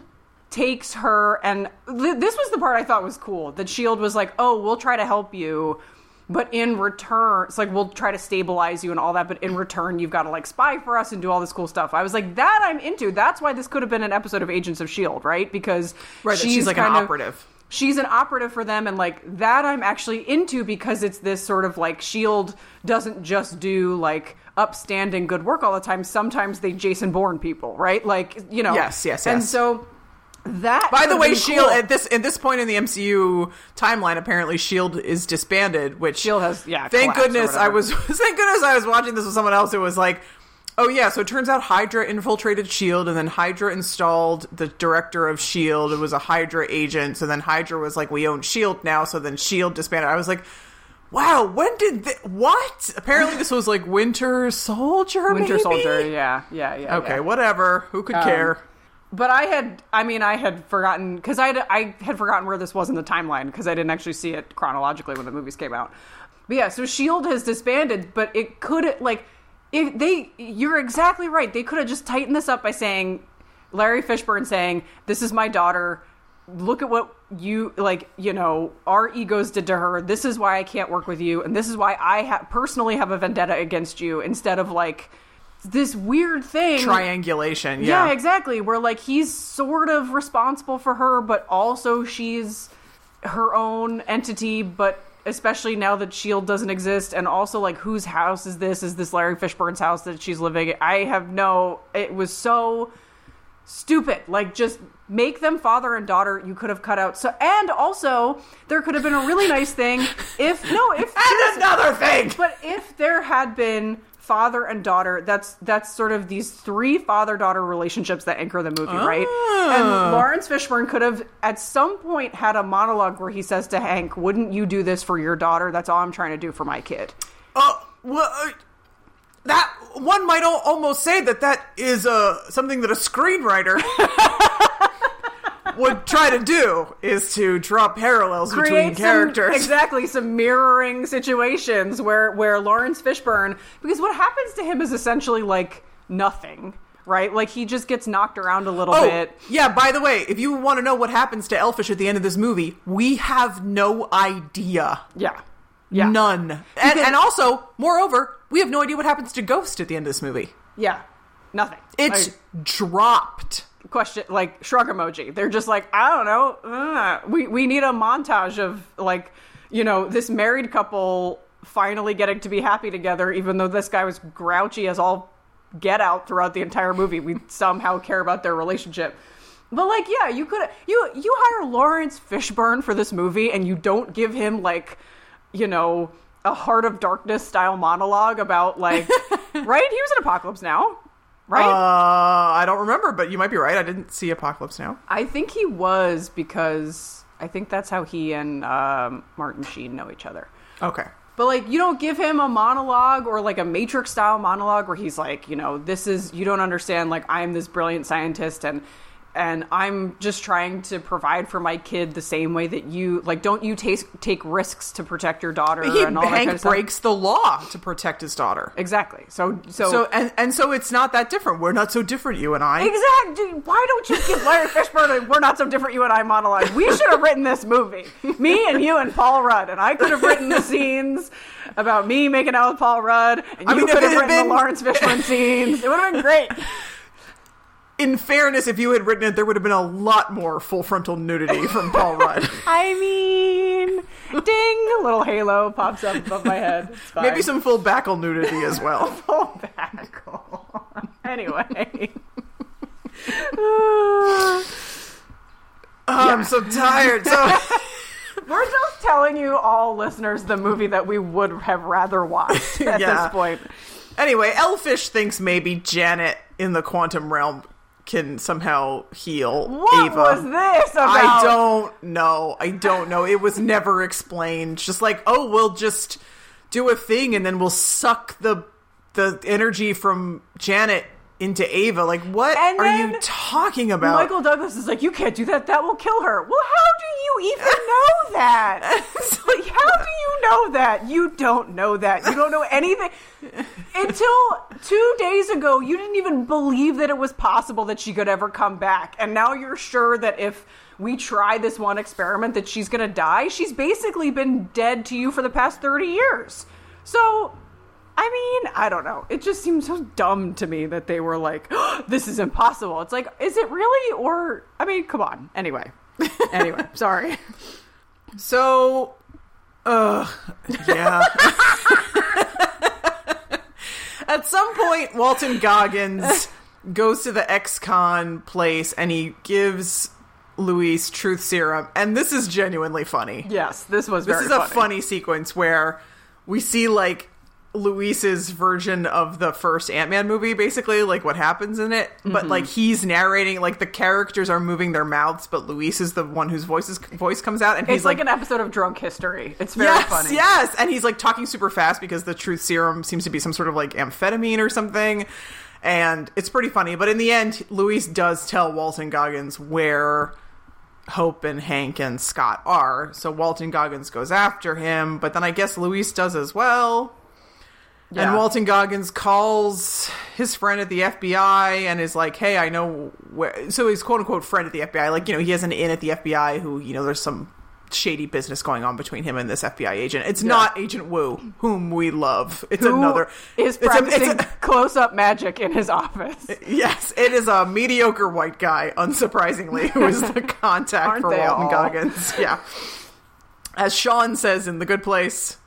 takes her, and th- this was the part I thought was cool. That Shield was like, "Oh, we'll try to help you." But in return, it's like we'll try to stabilize you and all that. But in return, you've got to like spy for us and do all this cool stuff. I was like, that I'm into. That's why this could have been an episode of Agents of Shield, right? Because Right, that she's like an of- operative. she's an operative for them and like that i'm actually into because it's this sort of like shield doesn't just do like upstanding good work all the time sometimes they jason bourne people right like you know Yes, yes, and yes. so that By the way, Shield cool. at this at this point in the MCU timeline, apparently Shield is disbanded. Which Shield has- yeah, Thank goodness I was. (laughs) Thank goodness I was watching this with someone else. It was like, oh yeah. So it turns out Hydra infiltrated Shield, and then Hydra installed the director of Shield. It was a Hydra agent. So then Hydra was like, we own Shield now. So then Shield disbanded. I was like. Wow, when did th- what? Apparently, this was like Winter Soldier. winter maybe? soldier yeah yeah yeah Okay, yeah. whatever. Who could um, care? But I had, I mean, I had forgotten because I had, I had forgotten where this was in the timeline because I didn't actually see it chronologically when the movies came out. But yeah, so Shield has disbanded, but it could like if they, you're exactly right. They could have just tightened this up by saying Larry Fishburne saying, "This is my daughter." Look at what you like, you know, our egos did to her. This is why I can't work with you, and this is why I ha- personally have a vendetta against you. Instead of like this weird thing, Triangulation. yeah. Yeah, exactly. Where like he's sort of responsible for her, but also she's her own entity. But especially now that Shield doesn't exist, and also like whose house is this? Is this Larry Fishburne's house that she's living? in? I have no. It was so stupid. Like just make them father and daughter. You could have cut out so, and also there could have been a really nice thing if no if (laughs) And another thing. but if there had been father and daughter, that's that's sort of these three father daughter relationships that anchor the movie, right? Ah. And Laurence Fishburne could have at some point had a monologue where he says to Hank, "Wouldn't you do this for your daughter? That's all I'm trying to do for my kid." Uh, well, uh, that one might almost say that that is uh, something that a screenwriter (laughs) would try to do is to draw parallels between Create some- characters. exactly some mirroring situations where where Laurence Fishburne because what happens to him is essentially like nothing. Right, like he just gets knocked around a little Oh, bit. yeah, by the way, if you want to know what happens to Elfish at the end of this movie, we have no idea. Yeah, yeah, None. And, and also, moreover, we have no idea what happens to Ghost at the end of this movie. yeah, nothing. It's Like- dropped. Question like shrug emoji. They're just like i don't know uh, we we need a montage of like you know this married couple finally getting to be happy together even though this guy was grouchy as all get out throughout the entire movie. We (laughs) somehow care about their relationship. But like yeah you could you you hire laurence fishburne for this movie and you don't give him like you know a heart of darkness style monologue about like (laughs) right? He was in apocalypse now right Uh, I don't remember, but you might be right. I didn't see Apocalypse Now. I think he was because I think that's how he and um, Martin Sheen know each other. Okay. But like, you don't give him a monologue or like a Matrix style monologue where he's like, you know, this is you don't understand. Like, I'm this brilliant scientist, and and I'm just trying to provide for my kid the same way that you like. Don't you take take risks to protect your daughter He, and all that kind of stuff? breaks the law to protect his daughter. Exactly. So so, So and and so it's not that different. We're not so different, you and I. Exactly. Why don't you give Larry Fishburne a "We're Not So Different, You and I" monologue? We should have written this movie. Me and you and Paul Rudd, and I could have written the scenes about me making out with Paul Rudd, and you I mean, could have written been- the Laurence Fishburne scenes. It would have been great. In fairness, if you had written it, there would have been a lot more full frontal nudity from Paul Rudd. (laughs) I mean, ding! A little halo pops up above my head. Maybe some full backle nudity as well. (laughs) full back. (laughs) anyway. Oh, I'm so tired. So We're just telling you all listeners the movie that we would have rather watched at Yeah. this point. anyway, Elfish thinks maybe Janet in the quantum realm can somehow heal What Ava. was this about? I don't know. I don't know. It was never explained. Just like, oh, we'll just do a thing and then we'll suck the the energy from Janet into Ava. Like, what And are you talking about? Michael Douglas is like, you can't do that. That will kill her. Well, how do you even (laughs) know that? Like, how do you know that? You don't know that. You don't know anything. Until two days ago, you didn't even believe that it was possible that she could ever come back. And now you're sure that if we try this one experiment that she's going to die. She's basically been dead to you for the past 30 years. So, I mean, I don't know. It just seems so dumb to me that they were like, (gasps) this is impossible. It's like, is it really? Or, I mean, come on. Anyway. (laughs) Anyway, sorry. So, uh, yeah. (laughs) At some point, Walton Goggins (laughs) goes to the ex-con place and he gives Luis truth serum, and this is genuinely funny. Yes, this was This is a funny. funny sequence where we see like Luis's version of the first Ant-Man movie, basically, like what happens in it. Mm-hmm. But like he's narrating, like the characters are moving their mouths, but Luis is the one whose voice is, voice comes out, and he's It's like, an episode of Drunk History. It's very yes, funny. yes, and he's like talking super fast because the truth serum seems to be some sort of like amphetamine or something, and it's pretty funny. But in the end, Luis does tell Walton Goggins where Hope and Hank and Scott are. So Walton Goggins goes after him, but then I guess Luis does as well. Yeah. And Walton Goggins calls his friend at the FBI and is like, "Hey, I know where." So his quote unquote friend at the FBI, like you know, he has an in at the FBI who you know, there's some shady business going on between him and this FBI agent. It's not Agent Woo, whom we love. It's Who another. is it's a- it's practicing a- close-up magic in his office. (laughs) Yes, it is a mediocre white guy, unsurprisingly, who is the (laughs) contact for Walton all? Goggins. Yeah. As Shawn says in The Good Place,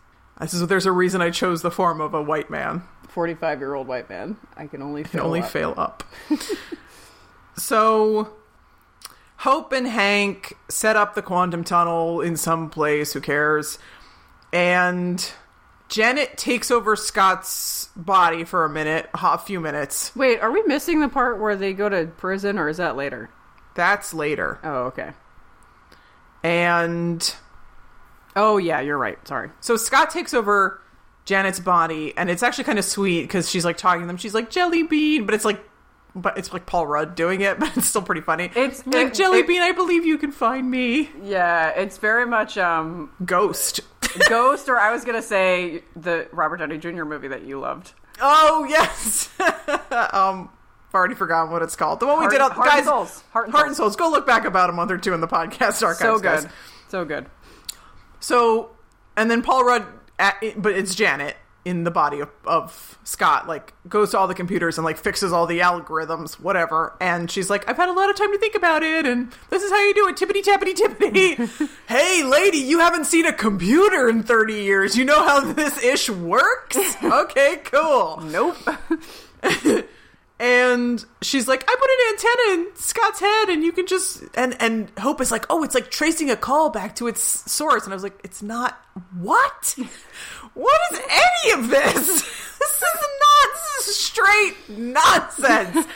this is there's a reason I chose the form of a white man. Forty-five-year-old white man. I can only Can fail only up. fail up. (laughs) so Hope and Hank set up the quantum tunnel in some place, who cares? And Janet takes over Scott's body for a minute, a few minutes. Wait, are we missing the part where they go to prison, or is that later? That's later. Oh, okay. And Oh, yeah, you're right. Sorry. So Scott takes over Janet's body, and it's actually kind of sweet because she's like talking to them. She's like Jelly Bean, but it's like, but it's like Paul Rudd doing it, (laughs) but it's still pretty funny. It's- like it- Jelly it- Bean. I believe you can find me. Yeah, it's very much um Ghost. (laughs) Ghost, or I was gonna say the Robert Downey Jr. movie that you loved. oh yes. (laughs) um, I've already forgotten what it's called. The one we Heart- did, on, Heart and. Souls. Heart and Heart and Souls. Go look back about a month or two in the podcast archives. So guys. good, so good. So, and then Paul Rudd, at, but it's Janet in the body of, of Scott, like goes to all the computers and like fixes all the algorithms, whatever. And she's like, I've had a lot of time to think about it, and this is how you do it, tippity tappity (laughs) tippity. hey, lady, you haven't seen a computer in 30 years. You know how this ish works? (laughs) Okay, cool. Nope. (laughs) And she's like, I put an antenna in Scott's head, and you can just and and Hope is like, oh, it's like tracing a call back to its source. And I was like, it's not what? What is any of this? (laughs) This is not. This is straight nonsense.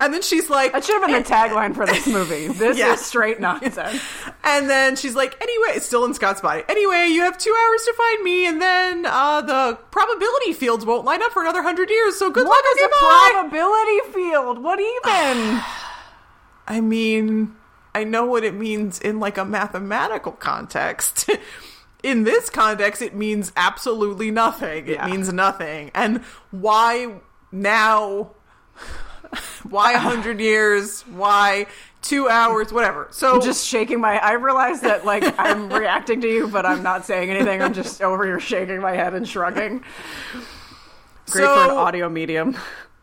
And then she's like, That should have been the tagline for this movie. (laughs) This Yeah. is straight nonsense. and then she's like, anyway, it's still in Scott's body. Anyway, you have two hours to find me, and then uh, the probability fields won't line up for another hundred years. So good What luck. is a goodbye." probability field? What even? (sighs) I mean, I know what it means in like a mathematical context. (laughs) in this context, it means absolutely nothing. It Yeah. means nothing. And why now? Why a hundred years? Why two hours? Whatever. So just shaking my I realize that like I'm (laughs) reacting to you, but I'm not saying anything. I'm just over here shaking my head and shrugging. Great for an audio medium.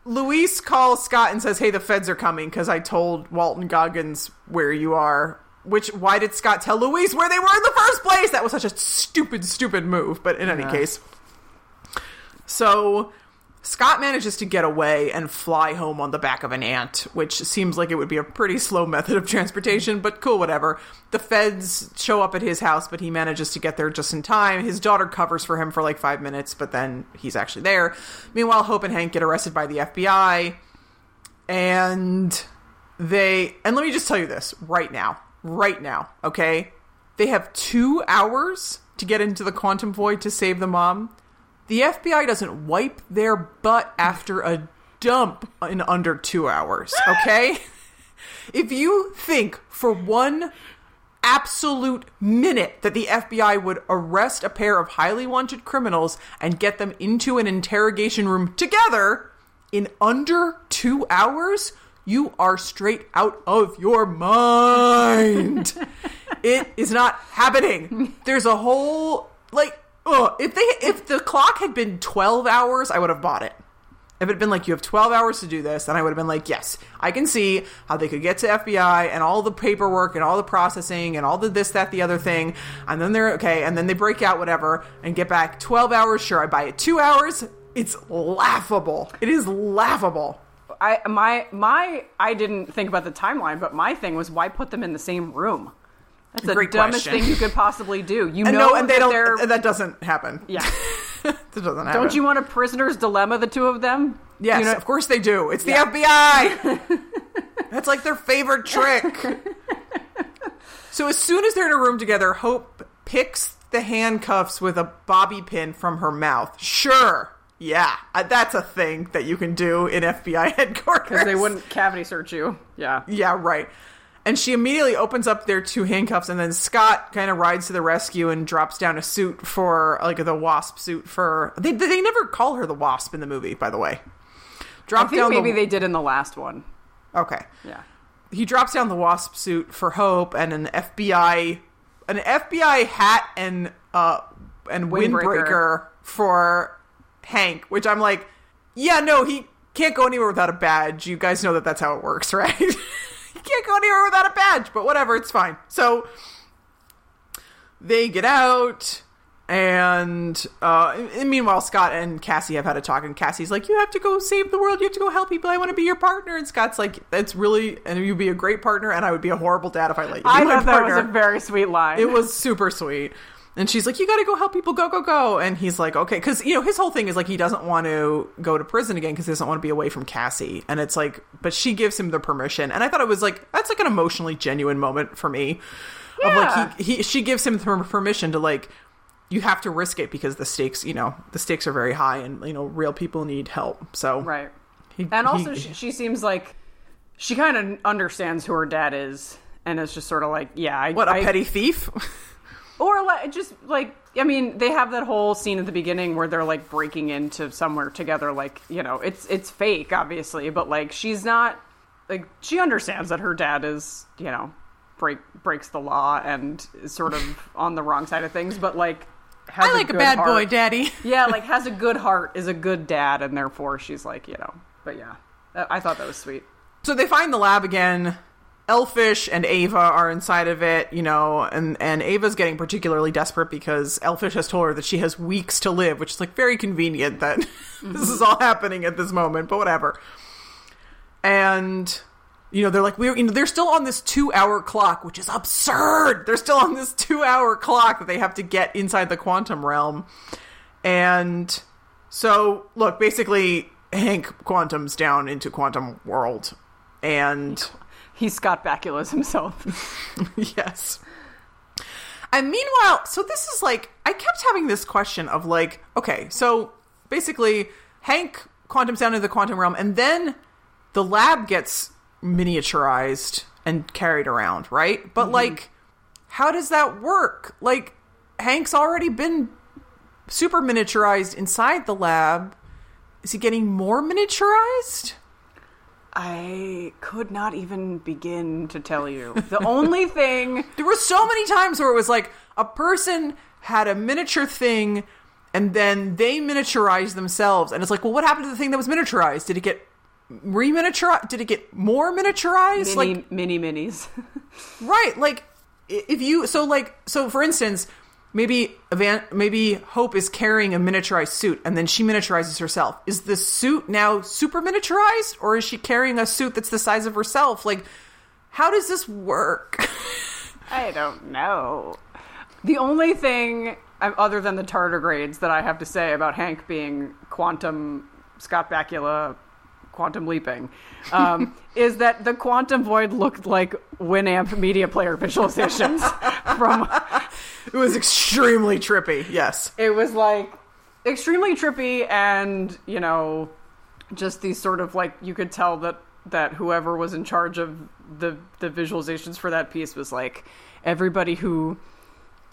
Luis calls Scott and says, "Hey, the feds are coming because I told Walton Goggins where you are." Which why did Scott tell Luis where they were in the first place? That was such a stupid, stupid move. But in any case, so Scott manages to get away and fly home on the back of an ant, which seems like it would be a pretty slow (laughs) method of transportation, but cool, whatever. The feds show up at his house, but he manages to get there just in time. His daughter covers for him for like five minutes, but then he's actually there. Meanwhile, Hope and Hank get arrested by the FBI, and they. And let me just tell you this right now. Right now, okay? They have two hours to get into the quantum void to save the mom. The FBI doesn't wipe their butt after a dump in under two hours, (laughs) okay? if you think for one absolute minute that the FBI would arrest a pair of highly wanted criminals and get them into an interrogation room together in under two hours, you are straight out of your mind. (laughs) it is not happening. There's a whole like ugh, if they if the clock had been 12 hours, I would have bought it. If it had been like you have 12 hours to do this, then I would have been like, yes, I can see how they could get to FBI and all the paperwork and all the processing and all the this, that, the other thing. And then they're okay. And then they break out, whatever, and get back 12 hours. Sure, I buy it. Two hours, it's laughable. It is laughable. I my my I didn't think about the timeline, but my thing was why put them in the same room? That's the Great dumbest question. thing you could possibly do. You And know no, and they that don't, they're that doesn't happen. yeah. (laughs) that doesn't happen. Don't you want a prisoner's dilemma? The two of them. Yes, You know- of course they do. It's the FBI. (laughs) That's like their favorite trick. so as soon as they're in a room together, Hope picks the handcuffs with a bobby pin from her mouth. Sure. Yeah, uh, that's a thing that you can do in FBI (laughs) headquarters. because they wouldn't cavity search you. Yeah. Yeah, right. And she immediately opens up their two handcuffs, and then Scott kind of rides to the rescue and drops down a suit for like the wasp suit for. They they never call her the wasp in the movie, by the way. I Drop think down maybe the, they did in the last one. Okay. Yeah. He drops down the wasp suit for Hope and an FBI an FBI hat and uh and windbreaker, Windbreaker. for Hank, which I'm like, yeah, no, he can't go anywhere without a badge. You guys know that that's how it works, (laughs) right? Can't go anywhere without a badge, but whatever, it's fine. So they get out and uh and meanwhile Scott and Cassie have had a talk and Cassie's like you have to go save the world you have to go help people I want to be your partner and Scott's like that's really and you'd be a great partner and I would be a horrible dad if I let you be I thought that partner was a very sweet line. it was super sweet and she's like you got to go help people go go go and he's like okay cuz you know his whole thing is like he doesn't want to go to prison again cuz he doesn't want to be away from Cassie and it's like but she gives him the permission and I thought it was like that's like an emotionally genuine moment for me of Yeah. like he, he she gives him the permission to like you have to risk it because the stakes, you know, the stakes are very high and, you know, real people need help. So, right. he- And also, he- she, she seems like she kind of understands who her dad is, and is just sort of like, yeah, I, what, a I- petty thief? (laughs) or like just like I mean, they have that whole scene at the beginning where they're like breaking into somewhere together. Like you know, it's it's fake, obviously, but like she's not like she understands that her dad is you know break breaks the law and is sort of (laughs) on the wrong side of things, but like has I like a good bad heart. boy, daddy. (laughs) yeah, like has a good heart, is a good dad, and therefore she's like you know. But yeah, I thought that was sweet. So they find the lab again. Elfish and Ava are inside of it, you know, and, and Ava's getting particularly desperate because Elfish has told her that she has weeks to live, which is like very convenient that (laughs) this is all happening at this moment, but whatever. And you know, they're like we're you know, they're still on this two hour clock, which is absurd. They're still on this two hour clock that they have to get inside the quantum realm. And so look, basically Hank quantums down into quantum world. And He's Scott Bakula's himself. (laughs) yes. And meanwhile, so this is like I kept having this question of like, okay, so basically Hank quantums down into the quantum realm, and then the lab gets miniaturized, and carried around, right? But mm-hmm. like, how does that work? Like, Hank's already been super miniaturized inside the lab. Is he getting more miniaturized? I could not even begin to tell you. The only (laughs) thing There were so many times where it was like a person had a miniature thing and then they miniaturized themselves and it's like, well, what happened to the thing that was miniaturized? Did it get reminiaturized? Did it get more miniaturized? mini like mini minis. (laughs) right, like if you so like so for instance, maybe maybe Hope is carrying a miniaturized suit and then she miniaturizes herself. Is the suit now super miniaturized or is she carrying a suit that's the size of herself? Like how does this work? (laughs) I don't know. The only thing um, other than the tardigrades that I have to say about Hank being quantum Scott Bakula quantum leaping um, (laughs) is that the quantum void looked like Winamp media player visualizations (laughs) from It was extremely trippy. Yes. it was like extremely trippy and you know just these sort of like you could tell that that whoever was in charge of the the visualizations for that piece was like everybody who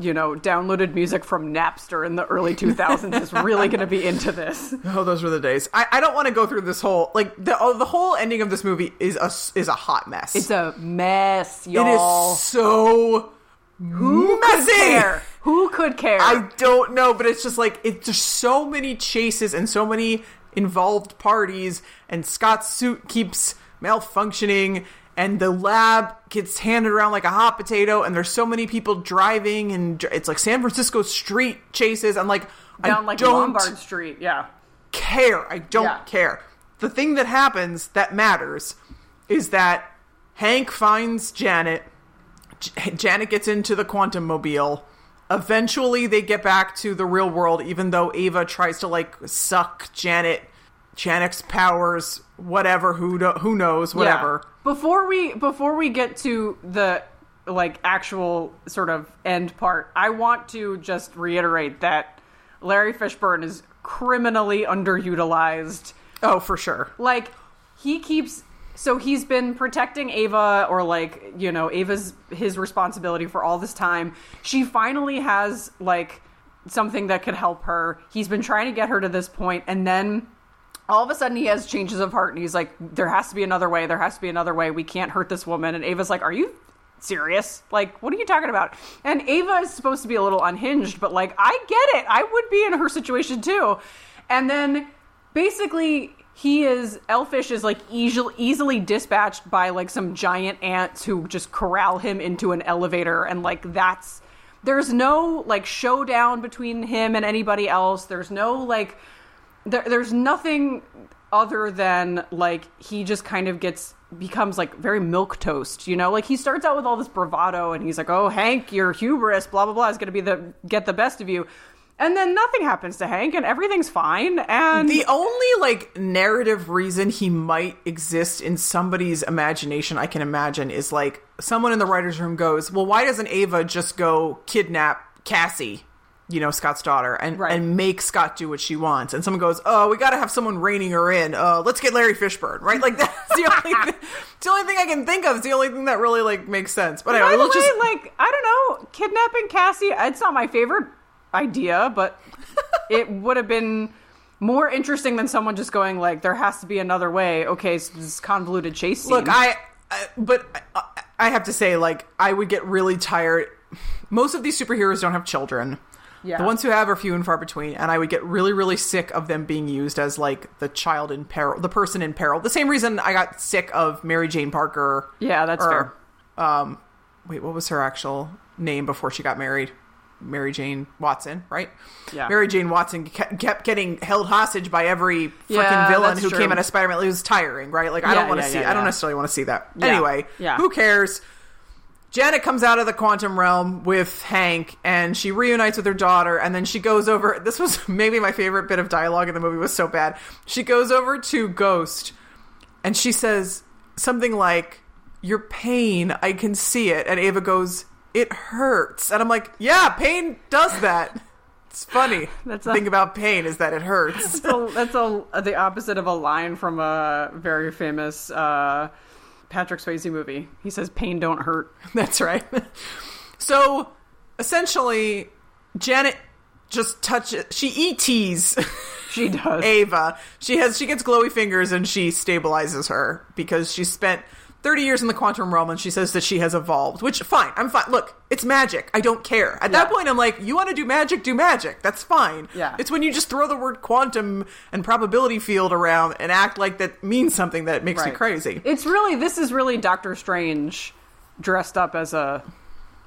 you know downloaded music from Napster in the early 2000s is really going to be into this. (laughs) Oh, those were the days. I, I don't want to go through this whole like the oh, the whole ending of this movie is a is a hot mess. It's a mess, it y'all. is so Who messy. could care? Who could care? I don't know, but it's just like it's just so many chases and so many involved parties, and Scott's suit keeps malfunctioning, and the lab gets handed around like a hot potato, and there's so many people driving, and it's like San Francisco street chases. I'm like, Down I like don't Lombard Street, yeah. care. I don't Yeah. care. The thing that happens that matters is that Hank finds Janet. J- Janet gets into the quantum mobile. Eventually, they get back to the real world, even though Ava tries to like suck Janet, Janet's powers, whatever. Who do- who knows? Whatever. Yeah. Before we before we get to the like actual sort of end part, I want to just reiterate that Larry Fishburne is criminally underutilized. Oh, for sure. Like he keeps so he's been protecting Ava or like, you know, Ava's his responsibility for all this time. She finally has like something that could help her. He's been trying to get her to this point and then all of a sudden he has changes of heart and he's like there has to be another way there has to be another way we can't hurt this woman. And ava's like are you serious? Like what are you talking about? And ava is supposed to be a little unhinged but like i get it. I would be in her situation too. And then basically he is elfish is like easily easily dispatched by like some giant ants who just corral him into an elevator. And like that's there's no like showdown between him and anybody else. There's no like there, there's nothing other than like he just kind of gets becomes like very milk toast you know? Like he starts out with all this bravado and he's like oh hank your hubris blah blah blah is going to be the get the best of you. And then nothing happens to hank and everything's fine and The only like narrative reason he might exist in somebody's imagination I can imagine is like someone in the writer's room goes, Well, why doesn't Ava just go kidnap Cassie, you know, Scott's daughter, and, Right. and make Scott do what she wants? And someone goes, Oh, we gotta have someone reining her in. Uh, let's get Larry Fishburne, right? Like (laughs) that's the only thing, the only thing I can think of. It's the only thing that really like makes sense. But by anyway, the way just like i don't know kidnapping cassie it's not my favorite idea but (laughs) it would have been more interesting than someone just going like there has to be another way okay so this convoluted chase scene. Look, I, I but I, I have to say, like, I would get really tired. Most of these superheroes don't have children. Yeah. The ones who have are few and far between, and I would get really, really sick of them being used as like the child in peril, the person in peril. The same reason I got sick of Mary Jane Parker. Yeah, that's or, Um, wait, what was her actual name before she got married? Mary Jane Watson, right? Yeah. Mary Jane Watson kept getting held hostage by every freaking Yeah, villain who true. came out of Spider-Man. It was tiring, right? Like I don't want to yeah, see. yeah, I don't yeah. necessarily want to see that. Yeah, Anyway, yeah. who cares? Janet comes out of the quantum realm with Hank, and she reunites with her daughter, and then she goes over. This was (laughs) maybe my favorite bit of dialogue in the movie. Was so bad. She goes over to Ghost, and she says something like, "Your pain, I can see it." And Ava goes, "It hurts," and I'm like, "Yeah, pain does that." It's funny. (laughs) That's the a- thing about pain is that it hurts. so that's a, the opposite of a line from a very famous uh, Patrick Swayze movie. He says, "Pain don't hurt." (laughs) That's right. (laughs) so essentially, Janet just touches. She ETs (laughs) She does. Ava. She has. She gets glowy fingers and she stabilizes her because she spent. 30 years in the quantum realm and she says that she has evolved which fine i'm fine look it's magic i don't care at that point i'm like you want to do magic do magic that's fine Yeah. it's when you just throw the word quantum and probability field around and act like that means something that makes me crazy It's really this is really Doctor Strange dressed up as a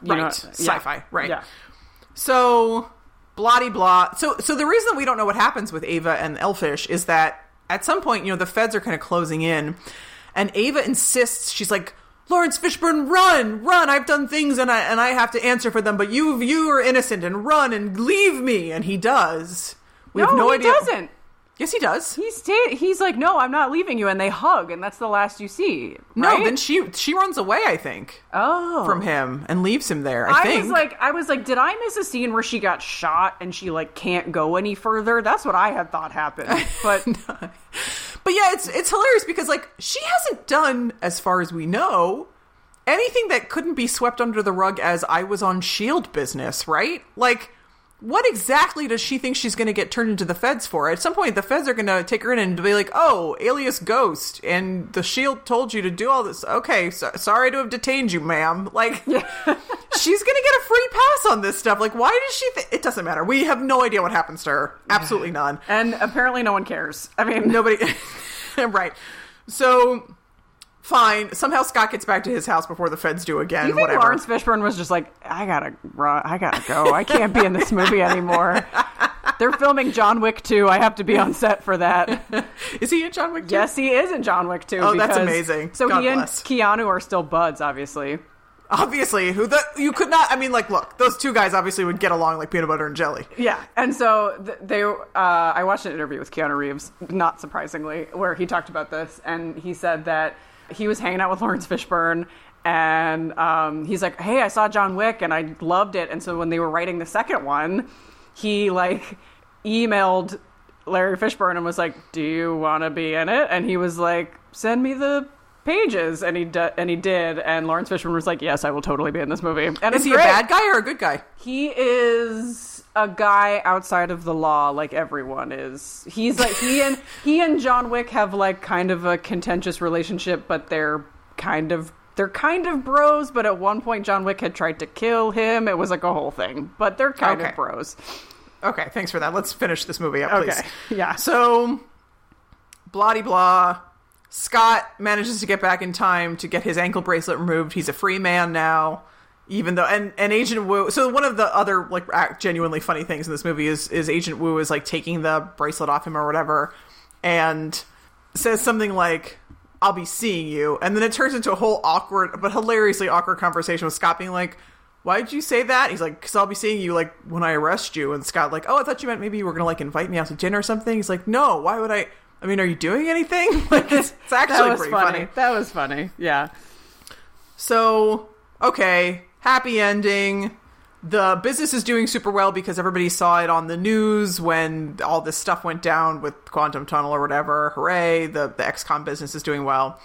you Right. know, Sci-fi, right. Yeah. So blah blah. So so the reason we don't know what happens with Ava and Elfish is that at some point, you know, the feds are kind of closing in, and Ava insists she's like. Laurence Fishburne, run, run! I've done things and I and I have to answer for them, but you you are innocent and run and leave me. And he does. We no, have no he idea. doesn't. Yes, he does. He's ta- he's like, no, I'm not leaving you, and they hug, and that's the last you see. No, then she she runs away. I think oh from him and leaves him there. I, I think. was like, I was like, did I miss a scene where she got shot and she like can't go any further? That's what I had thought happened, (laughs) but But yeah, it's it's hilarious because like she hasn't done, as far as we know, anything that couldn't be swept under the rug as I was on Shield business, right? Like, what exactly does she think she's going to get turned into the feds for? At some point, the feds are going to take her in and be like, "Oh, alias Ghost, and the Shield told you to do all this. Okay, so, sorry to have detained you, ma'am." Like, (laughs) she's going to get a free pass on this stuff. Like, why does she? Th- it doesn't matter. We have no idea what happens to her. Absolutely none. and apparently no one cares. I mean, Nobody. (laughs) (laughs) right. So, fine. Somehow Scott gets back to his house before the feds do again. Do you think whatever. Laurence Fishburne was just like, I gotta run, I gotta go. I can't be in this movie anymore. (laughs) They're filming John Wick 2. I have to be on set for that. (laughs) Is he in John Wick? too? yes, he is in John Wick 2. Oh, that's amazing. So God he and. Keanu are still buds, obviously. Obviously, who the you could not. I mean, like, look, those two guys obviously would get along like peanut butter and jelly. Yeah, and so th- they. Uh, I watched an interview with Keanu Reeves, not surprisingly, where he talked about this, and he said that he was hanging out with Laurence Fishburne, and um, he's like, "Hey, I saw John Wick, and I loved it." And so when they were writing the second one, he like emailed Larry Fishburne and was like, "Do you want to be in it?" And he was like, "Send me the." Pages and he and he did and Laurence Fishburne was like yes I will totally be in this movie and Is he great. a bad guy or a good guy? He is a guy outside of the law, like everyone is. He's like he and he and John Wick have like kind of a contentious relationship, but they're kind of they're kind of bros. But at one point, John Wick had tried to kill him. It was like a whole thing, but they're kind Okay. of bros. Okay, thanks for that. Let's finish this movie up, please. Okay, (laughs) yeah. So, blah blah. Scott manages to get back in time to get his ankle bracelet removed. He's a free man now, even though and and Agent Woo. So one of the other like genuinely funny things in this movie is is Agent Woo is like taking the bracelet off him or whatever, and says something like. I'll be seeing you. And then it turns into a whole awkward, but hilariously awkward conversation with Scott being like, Why'd you say that? He's like, Because I'll be seeing you like when I arrest you. And Scott, like, Oh, I thought you meant maybe you were going to like invite me out to dinner or something. He's like, No, why would I? I mean, are you doing anything? (laughs) Like, it's, it's (laughs) actually that was pretty funny. funny. That was funny. Yeah. So, okay, happy ending. The business is doing super well because everybody saw it on the news when all this stuff went down with Quantum Tunnel or whatever. Hooray, the, the X-Con business is doing well.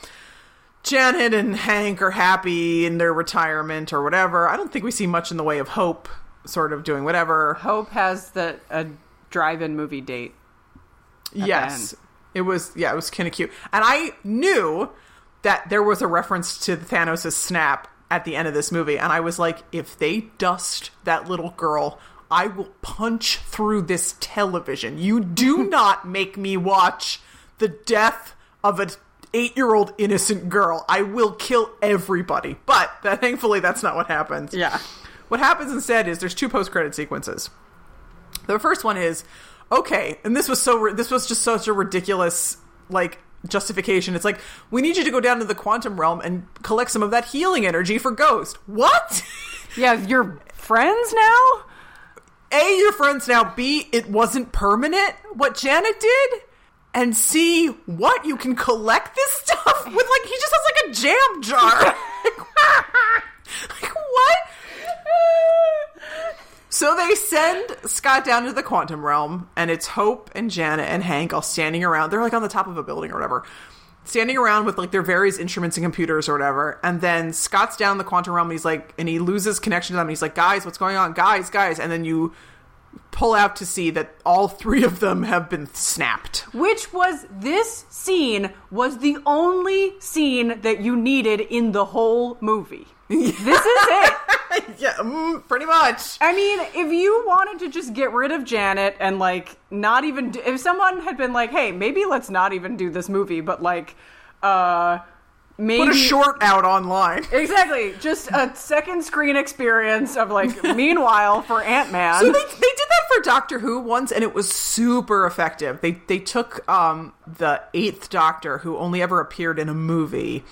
Janet and Hank are happy in their retirement or whatever. I don't think we see much in the way of Hope sort of doing whatever. Hope has the a drive-in movie date. Yes. It was yeah, it was kind of cute. And I knew that there was a reference to Thanos' snap at the end of this movie and I was like if they dust that little girl, I will punch through this television. You do (laughs) not make me watch the death of an 8-year-old innocent girl. I will kill everybody. But that, thankfully that's not what happens. Yeah. What happens instead is there's two post-credit sequences. The first one is okay, and this was so this was just such a ridiculous like justification. It's like we need you to go down to the quantum realm and collect some of that healing energy for Ghost. What? (laughs) Yeah, you're friends now. A, your friends now. B, it wasn't permanent. What Janet did. And C, what you can collect this stuff (laughs) with? Like he just has like a jam jar. (laughs) like what? So they send Scott down to the quantum realm, and it's Hope and Janet and Hank all standing around. They're like on the top of a building or whatever, standing around with like their various instruments and computers or whatever. And then Scott's down the quantum realm and he's like, and he loses connection to them. He's like, guys, what's going on? Guys, guys. And then you pull out to see that all three of them have been snapped. Which was this scene was the only scene that you needed in the whole movie. This is it. (laughs) yeah, mm, pretty much. I mean, if you wanted to just get rid of Janet and like not even do, if someone had been like, "Hey, maybe let's not even do this movie," but like uh maybe Put a short out online. (laughs) Exactly. Just a second screen experience of like (laughs) meanwhile for Ant-Man. So they, they did that for Doctor Who once, and it was super effective. They they took um, the Eighth Doctor, who only ever appeared in a movie,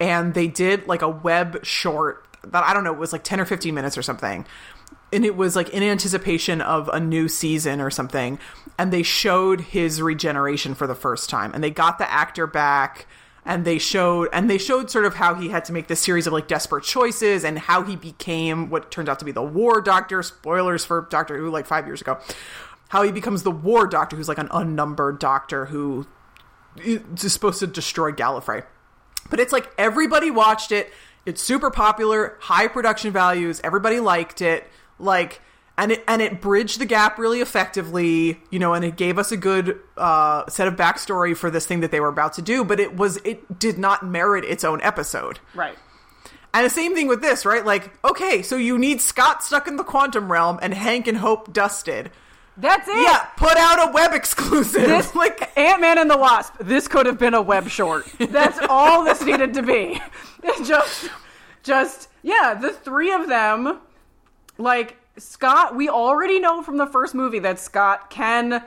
and they did like a web short that I don't know it was like ten or fifteen minutes or something, and it was like in anticipation of a new season or something, and they showed his regeneration for the first time, and they got the actor back and they showed and they showed sort of how he had to make this series of like desperate choices and how he became what turned out to be the war doctor spoilers for doctor who like five years ago how he becomes the war doctor who's like an unnumbered doctor who is supposed to destroy gallifrey but it's like everybody watched it it's super popular high production values everybody liked it like and it and it bridged the gap really effectively, you know, and it gave us a good uh, set of backstory for this thing that they were about to do. But it was it did not merit its own episode, right. and the same thing with this, right? Like, okay, so you need Scott stuck in the quantum realm and Hank and Hope dusted. That's it. Yeah, put out a web exclusive. This (laughs) like Ant-Man and the Wasp. This could have been a web short. That's (laughs) all this needed to be. (laughs) just just yeah, the three of them like Scott, we already know from the first movie that Scott can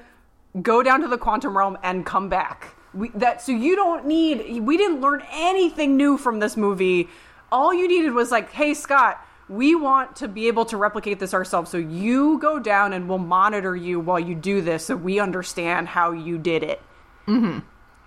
go down to the quantum realm and come back. We, that so you don't need. We didn't learn anything new from this movie. All you needed was like, hey Scott, we want to be able to replicate this ourselves. So you go down and we'll monitor you while you do this, so we understand how you did it. Mm-hmm.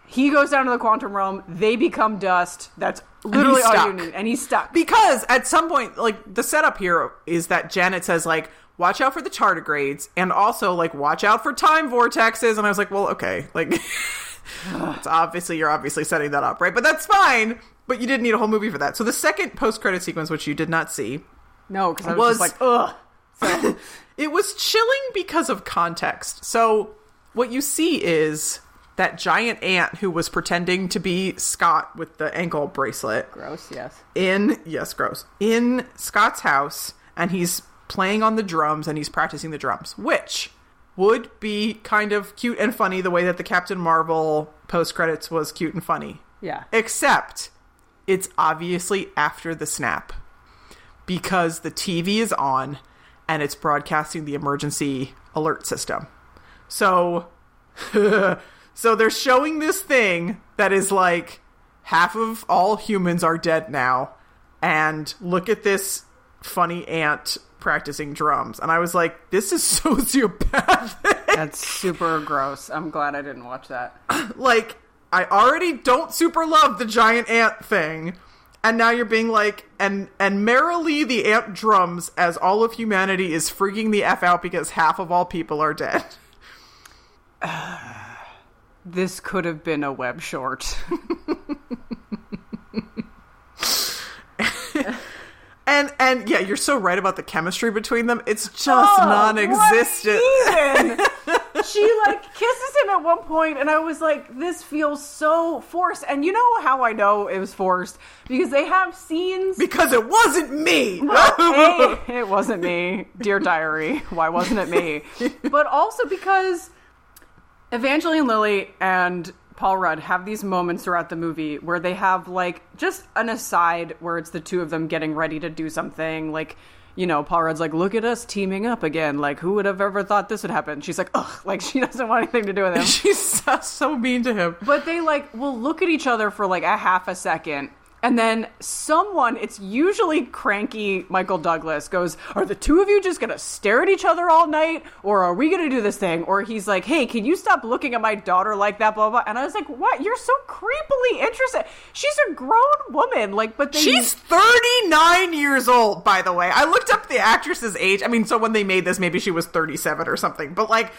He goes down to the quantum realm. They become dust. That's literally all you need, and he's stuck. because at some point, like the setup here is that Janet says like. Watch out for the tardigrades, and also like watch out for time vortexes. And I was like, well, okay, like (laughs) it's obviously you're obviously setting that up, right? But that's fine. But you didn't need a whole movie for that. So the second post credit sequence, which you did not see, no, because I was, was- just like, ugh. (laughs) So, it was chilling because of context. So what you see is that giant ant who was pretending to be Scott with the ankle bracelet gross. Yes. in yes, gross in Scott's house, and he's playing on the drums and he's practicing the drums, which would be kind of cute and funny the way that the Captain Marvel post credits was cute and funny. Yeah. Except it's obviously after the snap because the TV is on and it's broadcasting the emergency alert system. So (laughs) so they're showing this thing that is like half of all humans are dead now and look at this funny ant practicing drums and I was like this is (laughs) sociopathic That's super gross. I'm glad I didn't watch that. like I already don't super love the giant ant thing, and now you're being like and and merrily the ant drums as all of humanity is freaking the f out because half of all people are dead. (laughs) This could have been a web short. (laughs) And and yeah, you're so right about the chemistry between them. It's just Oh, non-existent. (laughs) she like kisses him at one point, and I was like, "This feels so forced." And you know how I know it was forced because they have scenes. because it wasn't me. hey, (laughs) it wasn't me, dear diary. Why wasn't it me? (laughs) But also because Evangeline Lilly and Paul Rudd have these moments throughout the movie where they have like just an aside where it's the two of them getting ready to do something like you know, Paul Rudd's like, look at us teaming up again. Like, who would have ever thought this would happen? She's like, ugh, (laughs) like she doesn't want anything to do with him. (laughs) She's so, so mean to him. But they like will look at each other for like a half a second. And then someone, it's usually cranky Michael Douglas, goes, Are the two of you just gonna stare at each other all night? Or are we gonna do this thing? Or he's like, Hey, can you stop looking at my daughter like that? Blah, blah. And I was like, What? You're so creepily interested. She's a grown woman. Like, but they. She's 39 years old, by the way. I looked up the actress's age. I mean, so when they made this, maybe she was 37 or something. But like,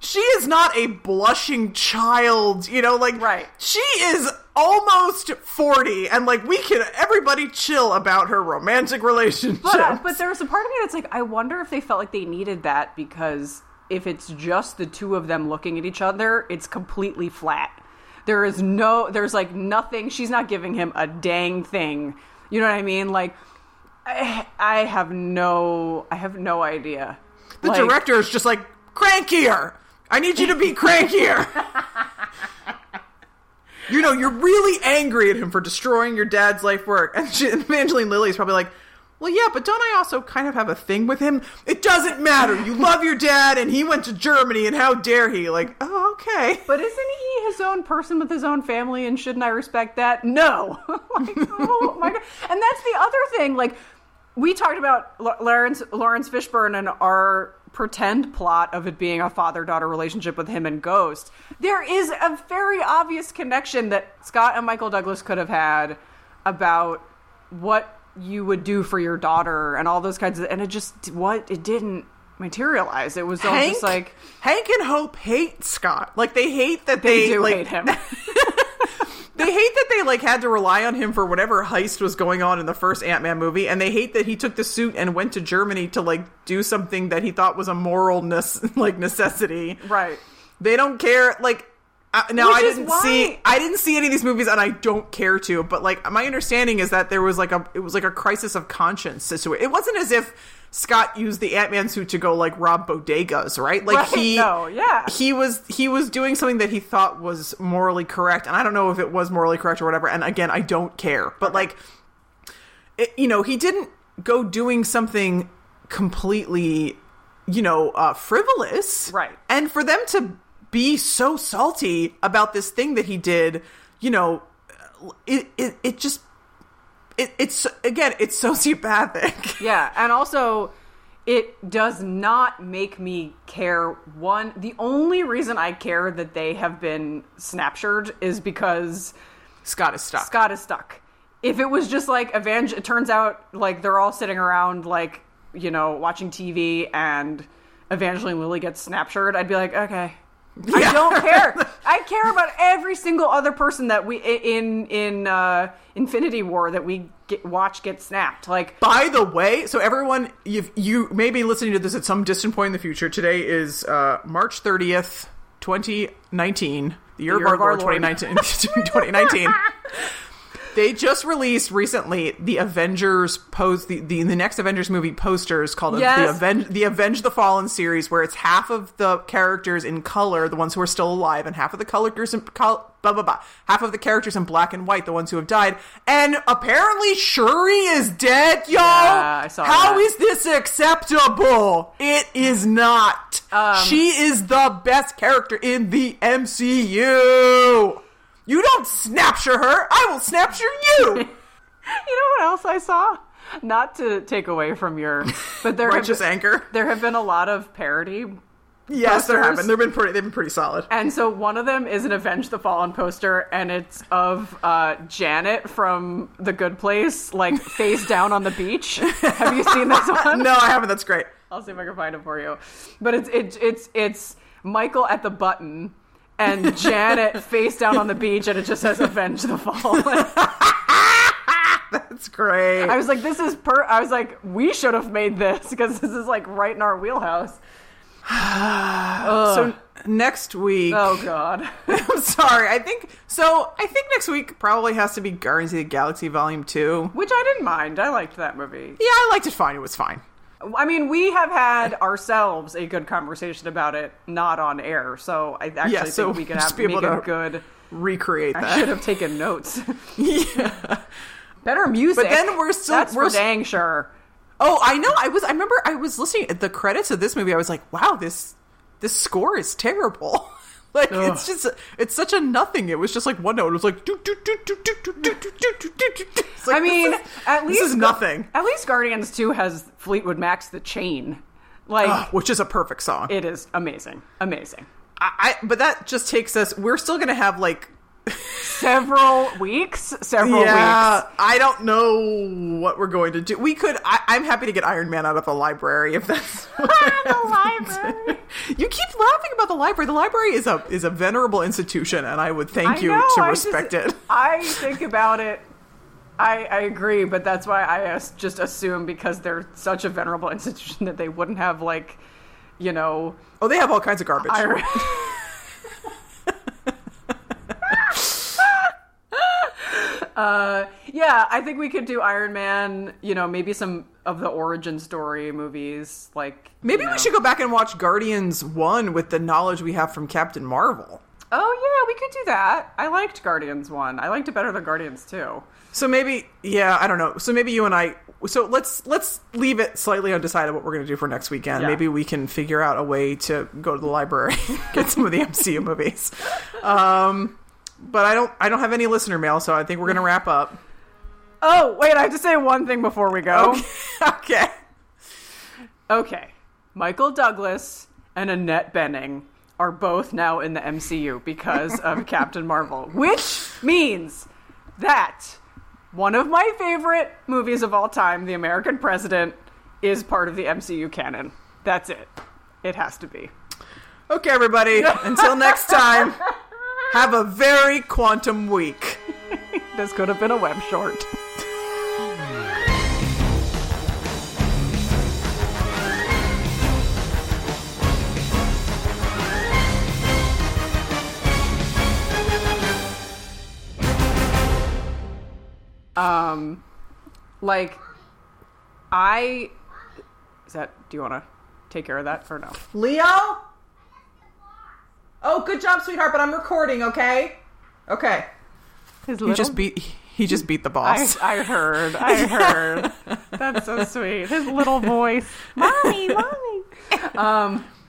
she is not a blushing child, you know, like Right. she is almost 40 and like we can everybody chill about her romantic (laughs) relationship. But, uh, but there's a part of me that's like, I wonder if they felt like they needed that because if it's just the two of them looking at each other, it's completely flat. There is no, there's like nothing. She's not giving him a dang thing. You know what I mean? Like, I, I have no, I have no idea. the Like, director is just like crankier. I need you to be crankier. (laughs) you know, you're really angry at him for destroying your dad's life work. And, she, (laughs) Evangeline Lilly's probably like, well, yeah, but don't I also kind of have a thing with him? It doesn't matter. You love your dad, and he went to Germany, and how dare he? Like, oh, okay. (laughs) But isn't he his own person with his own family, and shouldn't I respect that? No. (laughs) like, oh my god! And that's the other thing. Like we talked about Laurence Laurence Fishburne and our pretend plot of it being a father daughter relationship with him and Ghost. There is a very obvious connection that Scott and Michael Douglas could have had about what you would do for your daughter and all those kinds of and it just what it didn't materialize it was all Hank, just like Hank and Hope hate Scott. Like they hate that they they, do like, hate him (laughs) They hate that they like had to rely on him for whatever heist was going on in the first Ant Man movie, and they hate that he took the suit and went to Germany to like do something that he thought was a moral nece- (laughs) like necessity. right They don't care. Like uh, now, Which I didn't why- see I didn't see any of these movies, and I don't care to. But like my understanding is that there was like a it was like a crisis of conscience situation. It wasn't as if Scott used the Ant Man suit to go like rob bodegas, right? Like Right, he (laughs) no, yeah. he was he was doing something that he thought was morally correct, and I don't know if it was morally correct or whatever. And again, I don't care. But like, it, you know, he didn't go doing something completely, you know, uh, frivolous, Right. And for them to be so salty about this thing that he did, you know, it it, it just. It, it's again, it's sociopathic. (laughs) Yeah, and also it does not make me care one the only reason I care that they have been snapshored is because Scott is stuck. Scott is stuck. If it was just like Evangel it turns out like they're all sitting around like, you know, watching TV and Evangeline Lilly gets snapshored, I'd be like, okay. I don't care. (laughs) I care about every single other person that we in in uh, Infinity War that we get, watch get snapped. Like By the way, so everyone, you you may be listening to this at some distant point in the future. Today is uh, March thirtieth, twenty nineteen, the year, year of of our our Lord, Lord. 2019. (laughs) 2019. (laughs) They just released recently the Avengers post the, the the next Avengers movie posters called the Yes. Avenge the Avenge the Fallen series, where it's half of the characters in color, the ones who are still alive, and half of the characters in col- blah blah blah, half of the characters in black and white, the ones who have died. And apparently Shuri is dead, y'all. Yeah, How that. is this acceptable? It is not. Um, she is the best character in the MCU. You don't snapshare her. I will snapshare you. (laughs) You know what else I saw? Not to take away from your, but there Righteous have, anger. there have been a lot of parody, Yes, there have been. They've been pretty. They've been pretty solid. and so one of them is an Avenge the Fallen poster, and it's of uh, Janet from The Good Place, like face down on the beach. Have you seen this (laughs) one? No, I haven't. That's great. I'll see if I can find it for you. But it's it's it's it's Michael at the button. And Janet face down on the beach, and it just says "Avenge the Fallen." (laughs) That's great. I was like, this is per. I was like, we should have made this because this is like right in our wheelhouse. (sighs) so next week. Oh God. (laughs) I'm sorry. I think so. I think next week probably has to be Guardians of the Galaxy Volume Two. Which I didn't mind. I liked that movie. Yeah, I liked it fine. It was fine. I mean, we have had ourselves a good conversation about it, not on air. So I actually Yeah, so think we could have be able to good. Recreate I should have taken notes. (laughs) yeah. Better music. But then we're still- That's we're dang sure. Oh, I know. I was. I remember. I was listening at the credits of this movie. I was like, "Wow this this score is terrible." (laughs) like it's just. It's such a nothing. It was just like one note. It was like. I mean, at least this is nothing. At least Guardians Two has Fleetwood Mac's "The Chain." Like Ugh, which is a perfect song. it is amazing, amazing. I, I but that just takes us. We're still gonna have like several weeks. Several yeah, weeks. I don't know what we're going to do. We could. I, I'm happy to get Iron Man out of the library if that's (laughs) what the library. You keep laughing about the library. The library is a is a venerable institution, and I would thank I you know, to I respect just- it. (laughs) I think about it. I, I agree, but that's why I just assume because they're such a venerable (laughs) institution that they wouldn't have like, you know, Oh, they have all kinds of garbage. Iron. Uh, yeah, I think we could do Iron Man. You know, maybe some of the origin story movies, like Maybe you we should go back and watch Guardians One with the knowledge we have from Captain Marvel. Oh yeah, we could do that. I liked Guardians one. I liked it better than Guardians two. So maybe, yeah, I don't know. So maybe you and I. So let's let's leave it slightly undecided what we're going to do for next weekend. Yeah. Maybe we can figure out a way to go to the library, (laughs) get some of the MCU movies. Um, but I don't I don't have any listener mail, so I think we're going to wrap up. Oh wait, I have to say one thing before we go. okay. (laughs) Okay. Michael Douglas and Annette Bening are both now in the MCU because of (laughs) Captain Marvel, which means that one of my favorite movies of all time, The American President, is part of the MCU canon. That's it. It has to be. Okay, everybody. Until next time, (laughs) have a very quantum week. (laughs) This could have been a web short. Um, like, I. Is that. Do you want to take care of that or no? Leo? Oh, good job, sweetheart, but I'm recording, okay? Okay. His He just beat he just beat the I, boss. I heard. I (laughs) heard. That's so sweet. His little voice. (laughs) Mommy, mommy. Um,